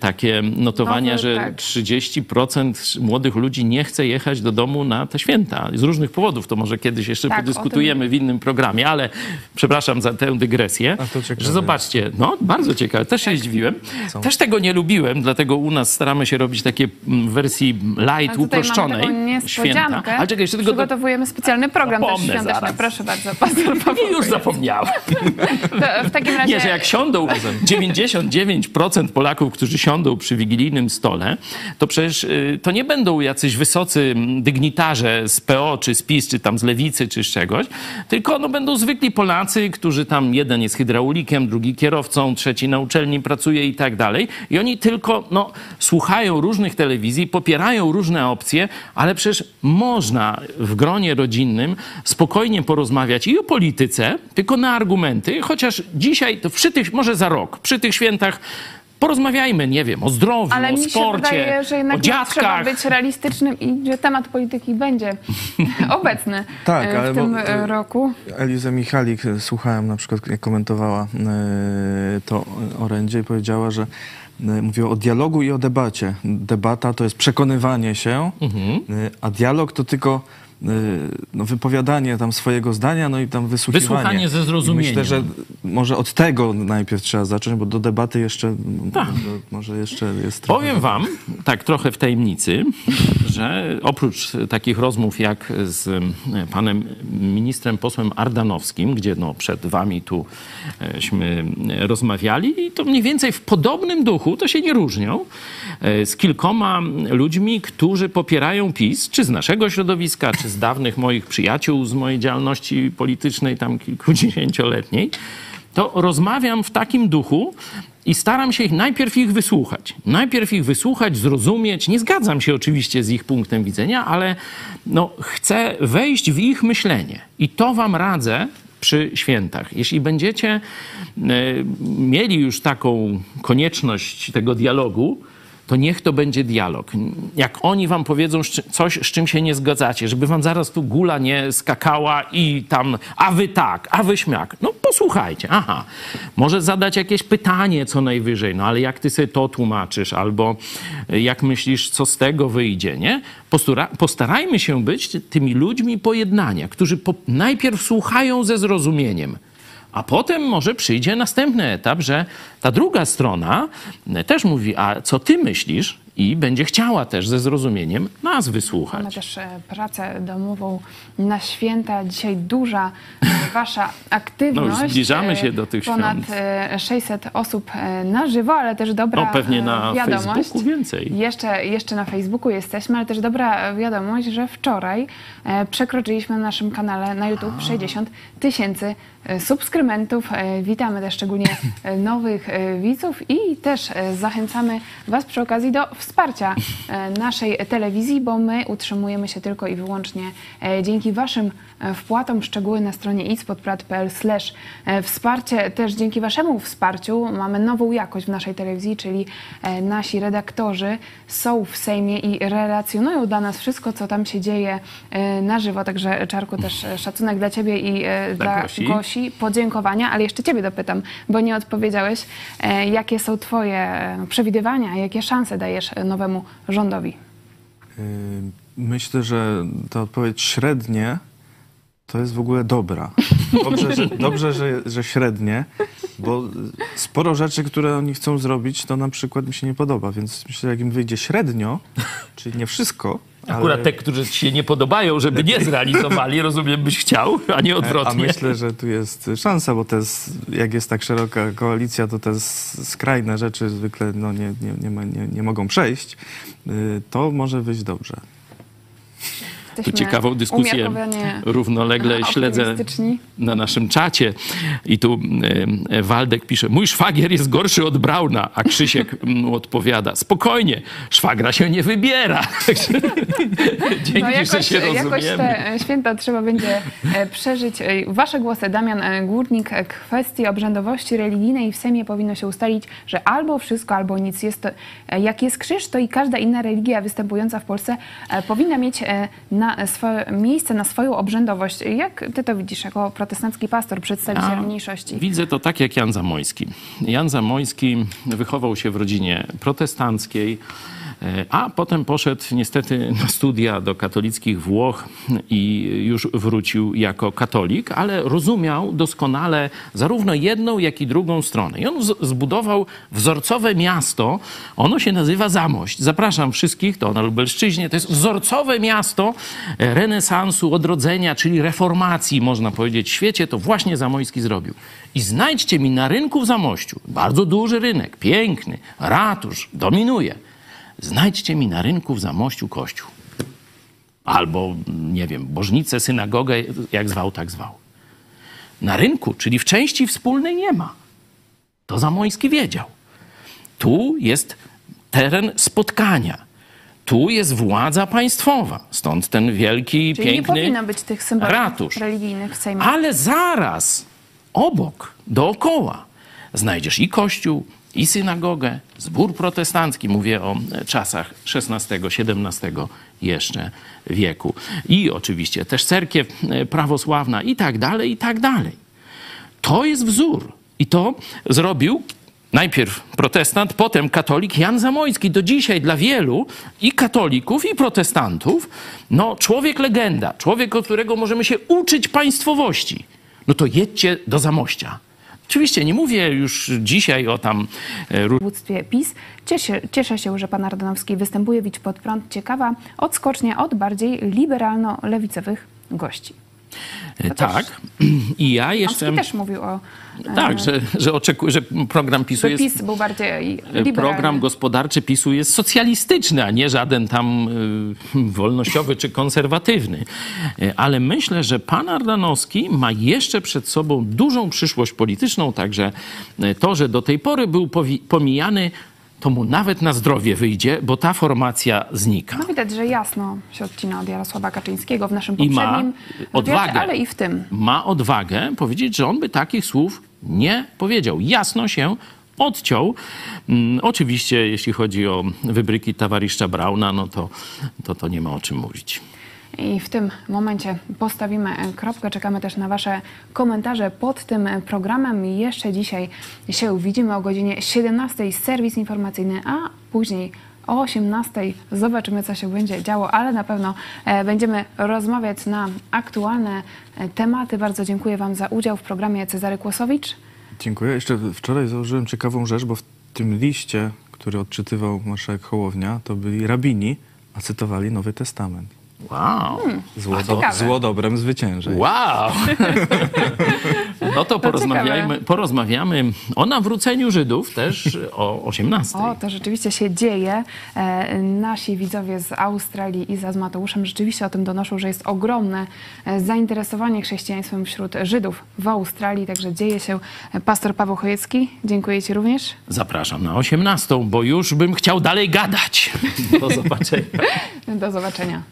takie notowania, Nowy, że tak. 30% młodych ludzi nie chce jechać do domu na te święta. Z różnych powodów. To może kiedyś jeszcze Tak, podyskutujemy w innym programie, ale przepraszam za tę dygresję. A to ciekawe że zobaczcie, no bardzo ciekawe. Też Tak. się zdziwiłem. Też tego nie lubiłem, dlatego u nas staramy się robić takie mm, w wersji light, uproszczonej. niespodziankę. Ale czekaj, jeszcze tylko... Do... Przygotowujemy specjalny program też Zapomnę świąteczny. zaraz. Proszę bardzo, pastor Paweł. I już zapomniałem. W takim razie... Nie, że jak siądą 99% Polaków, którzy siądą przy wigilijnym stole, to przecież y, to nie będą jacyś wysocy mm, dygnitarze z PO, czy z PiS, czy tam z Lewicy, czy z czegoś, tylko no, będą zwykli Polacy, którzy tam jeden jest hydraulikiem, drugi kierowcą, trzeci na uczelni pracuje i tak dalej. I oni tylko no, słuchają różnych telewizji, popierają różne opcje, ale przecież można w gronie rodzinnym spokojnie porozmawiać i o polityce, tylko na argumenty, chociaż dzisiaj, to przy tych, może za rok, przy tych świętach porozmawiajmy, nie wiem, o zdrowiu, Ale o mi się sporcie, wydaje, że o jednak trzeba dziadkach. być realistycznym i że temat polityki będzie obecny Tak, e, ale w tym bo, e, e, roku. Elizę Michalik słuchałem na przykład, jak komentowała to orędzie i powiedziała, że mówiła o dialogu i o debacie. Debata to jest przekonywanie się, Mhm. a dialog to tylko no, wypowiadanie tam swojego zdania, no i tam wysłuchiwanie. Wysłuchanie ze I zrozumieniem. Myślę, że może od tego najpierw trzeba zacząć, bo do debaty jeszcze, Tak. może jeszcze jest trochę... Powiem wam, tak trochę w tajemnicy, że oprócz takich rozmów jak z e, panem ministrem posłem Ardanowskim, gdzie no przed wami tu eśmy rozmawiali i to mniej więcej w podobnym duchu, to się nie różnią, e, z kilkoma ludźmi, którzy popierają PiS, czy z naszego środowiska, czy z dawnych moich przyjaciół z mojej działalności politycznej tam kilkudziesięcioletniej, to rozmawiam w takim duchu i staram się ich najpierw ich wysłuchać. Najpierw ich wysłuchać, zrozumieć. Nie zgadzam się oczywiście z ich punktem widzenia, ale no, chcę wejść w ich myślenie. I to wam radzę przy świętach. Jeśli będziecie e, mieli już taką konieczność tego dialogu, to niech to będzie dialog. Jak oni wam powiedzą coś, z czym się nie zgadzacie, żeby wam zaraz tu gula nie skakała i tam, a wy tak, a wy śmiak. No posłuchajcie, aha. Może zadać jakieś pytanie co najwyżej, no ale jak ty sobie to tłumaczysz, albo jak myślisz, co z tego wyjdzie, nie? Postarajmy się być tymi ludźmi pojednania, którzy po najpierw słuchają ze zrozumieniem, a potem może przyjdzie następny etap, że ta druga strona też mówi, a co ty myślisz? I będzie chciała też ze zrozumieniem nas wysłuchać. Mamy też e, pracę domową na święta. Dzisiaj duża e, wasza aktywność. No, zbliżamy się do tych Ponad świąt. 600 osób na żywo, ale też dobra no, pewnie na wiadomość. Facebooku więcej. Jeszcze, jeszcze na Facebooku jesteśmy, ale też dobra wiadomość, że wczoraj przekroczyliśmy na naszym kanale na YouTube 60 tysięcy subskrybentów. Witamy też szczególnie nowych widzów i też zachęcamy Was przy okazji do wsparcia naszej telewizji, bo my utrzymujemy się tylko i wyłącznie dzięki Waszym wpłatom. Szczegóły na stronie itspodprat.pl wsparcie. Też dzięki Waszemu wsparciu mamy nową jakość w naszej telewizji, czyli nasi redaktorzy są w Sejmie i relacjonują dla nas wszystko, co tam się dzieje na żywo. Także Czarku też szacunek dla Ciebie i dla Gosi. Gosi. Podziękowania, ale jeszcze Ciebie dopytam, bo nie odpowiedziałeś, jakie są Twoje przewidywania, jakie szanse dajesz nowemu rządowi? Myślę, że ta odpowiedź średnie to jest w ogóle dobra. Dobrze, że, dobrze że, że średnie, bo sporo rzeczy, które oni chcą zrobić, to na przykład mi się nie podoba, więc myślę, że jak im wyjdzie średnio, czyli nie wszystko, Akurat te, którzy ci się nie podobają, żeby nie zrealizowali, rozumiem, byś chciał, a nie A odwrotnie. myślę, że tu jest szansa, bo to jest, jak jest tak szeroka koalicja, to te skrajne rzeczy zwykle no, nie, nie, nie, ma, nie, nie mogą przejść. Y, To może wyjść dobrze. Tu Jesteśmy ciekawą dyskusję równolegle śledzę na naszym czacie. I tu Waldek pisze, mój szwagier jest gorszy od Brauna, a Krzysiek mu odpowiada, spokojnie, szwagra się nie wybiera. Dzięki, No że jakoś, się jakoś rozumiemy. te e, święta trzeba będzie e, przeżyć. E, Wasze głosy, Damian e, Górnik, kwestii obrzędowości religijnej w Sejmie powinno się ustalić, że albo wszystko, albo nic. Jest jak jest krzyż, to i każda inna religia występująca w Polsce powinna mieć e, na swoje miejsce, na swoją obrzędowość. Jak ty to widzisz jako protestancki pastor, przedstawiciel A, mniejszości? Widzę to tak jak Jan Zamojski. Jan Zamojski wychował się w rodzinie protestanckiej, a potem poszedł niestety na studia do katolickich Włoch i już wrócił jako katolik, ale rozumiał doskonale zarówno jedną, jak i drugą stronę. I on zbudował wzorcowe miasto, ono się nazywa Zamość. Zapraszam wszystkich, to na Lubelszczyźnie, to jest wzorcowe miasto e, renesansu, odrodzenia, czyli reformacji, można powiedzieć, w świecie, to właśnie Zamojski zrobił. I znajdźcie mi na rynku w Zamościu, bardzo duży rynek, piękny, ratusz, dominuje. Znajdźcie mi na rynku w Zamościu kościół. Albo, nie wiem, bożnicę, synagogę, jak zwał, tak zwał. Na rynku, czyli w części wspólnej nie ma. To Zamojski wiedział. Tu jest teren spotkania. Tu jest władza państwowa. Stąd ten wielki, Czyli nie piękny powinno być tych symbolów ratusz. religijnych w Sejmie. Ale zaraz, obok, dookoła, znajdziesz i kościół, i synagogę, zbór protestancki, mówię o czasach XVI-XVII jeszcze wieku. I oczywiście też cerkiew e, prawosławna i tak dalej, i tak dalej. To jest wzór. I to zrobił najpierw protestant, potem katolik Jan Zamojski. Do dzisiaj dla wielu i katolików, i protestantów, no człowiek legenda, człowiek, od którego możemy się uczyć państwowości. No to jedźcie do Zamościa. Oczywiście nie mówię już dzisiaj o tam e, w dowództwie PiS. Cieszę, cieszę się, że pan Ardanowski występuje Widź pod prąd. Ciekawa odskocznia od bardziej liberalno-lewicowych gości. E, Tak. I ja jeszcze. Ardanowski też mówił o... e, Tak, że, że oczekuję, że program PiSu jest. PiS był bardziej e, liberalny. Program gospodarczy PiSu jest socjalistyczny, a nie żaden tam y, wolnościowy czy konserwatywny. E, Ale myślę, że pan Ardanowski ma jeszcze przed sobą dużą przyszłość polityczną, także e, to, że do tej pory był pomijany, to mu nawet na zdrowie wyjdzie, bo ta formacja znika. No widać, że jasno się odcina od Jarosława Kaczyńskiego w naszym I ma poprzednim odwagę. ale i w tym. Ma odwagę powiedzieć, że on by takich słów nie powiedział. Jasno się odciął. Mm, oczywiście, jeśli chodzi o wybryki towarzysza Brauna, no to, to to nie ma o czym mówić. I w tym momencie postawimy kropkę. Czekamy też na Wasze komentarze pod tym programem. Jeszcze dzisiaj się widzimy o godzinie 17 serwis informacyjny, a później o 18 zobaczymy, co się będzie działo, ale na pewno e, będziemy rozmawiać na aktualne e, tematy. Bardzo dziękuję Wam za udział w programie Cezary Kłosowicz. Dziękuję. Jeszcze wczoraj założyłem ciekawą rzecz, bo w tym liście, który odczytywał marszałek Hołownia, to byli rabini, a cytowali Nowy Testament. Wow. Zło, do, ciekawe. zło dobrem zwycięża. Wow! No to porozmawiajmy, porozmawiamy o nawróceniu Żydów też o 18. O, to rzeczywiście się dzieje. E, nasi widzowie z Australii i z Mateuszem rzeczywiście o tym donoszą, że jest ogromne e, zainteresowanie chrześcijaństwem wśród Żydów w Australii, także dzieje się. E, Pastor Paweł Chojecki, dziękuję Ci również. Zapraszam na 18, bo już bym chciał dalej gadać. Do zobaczenia. Do zobaczenia.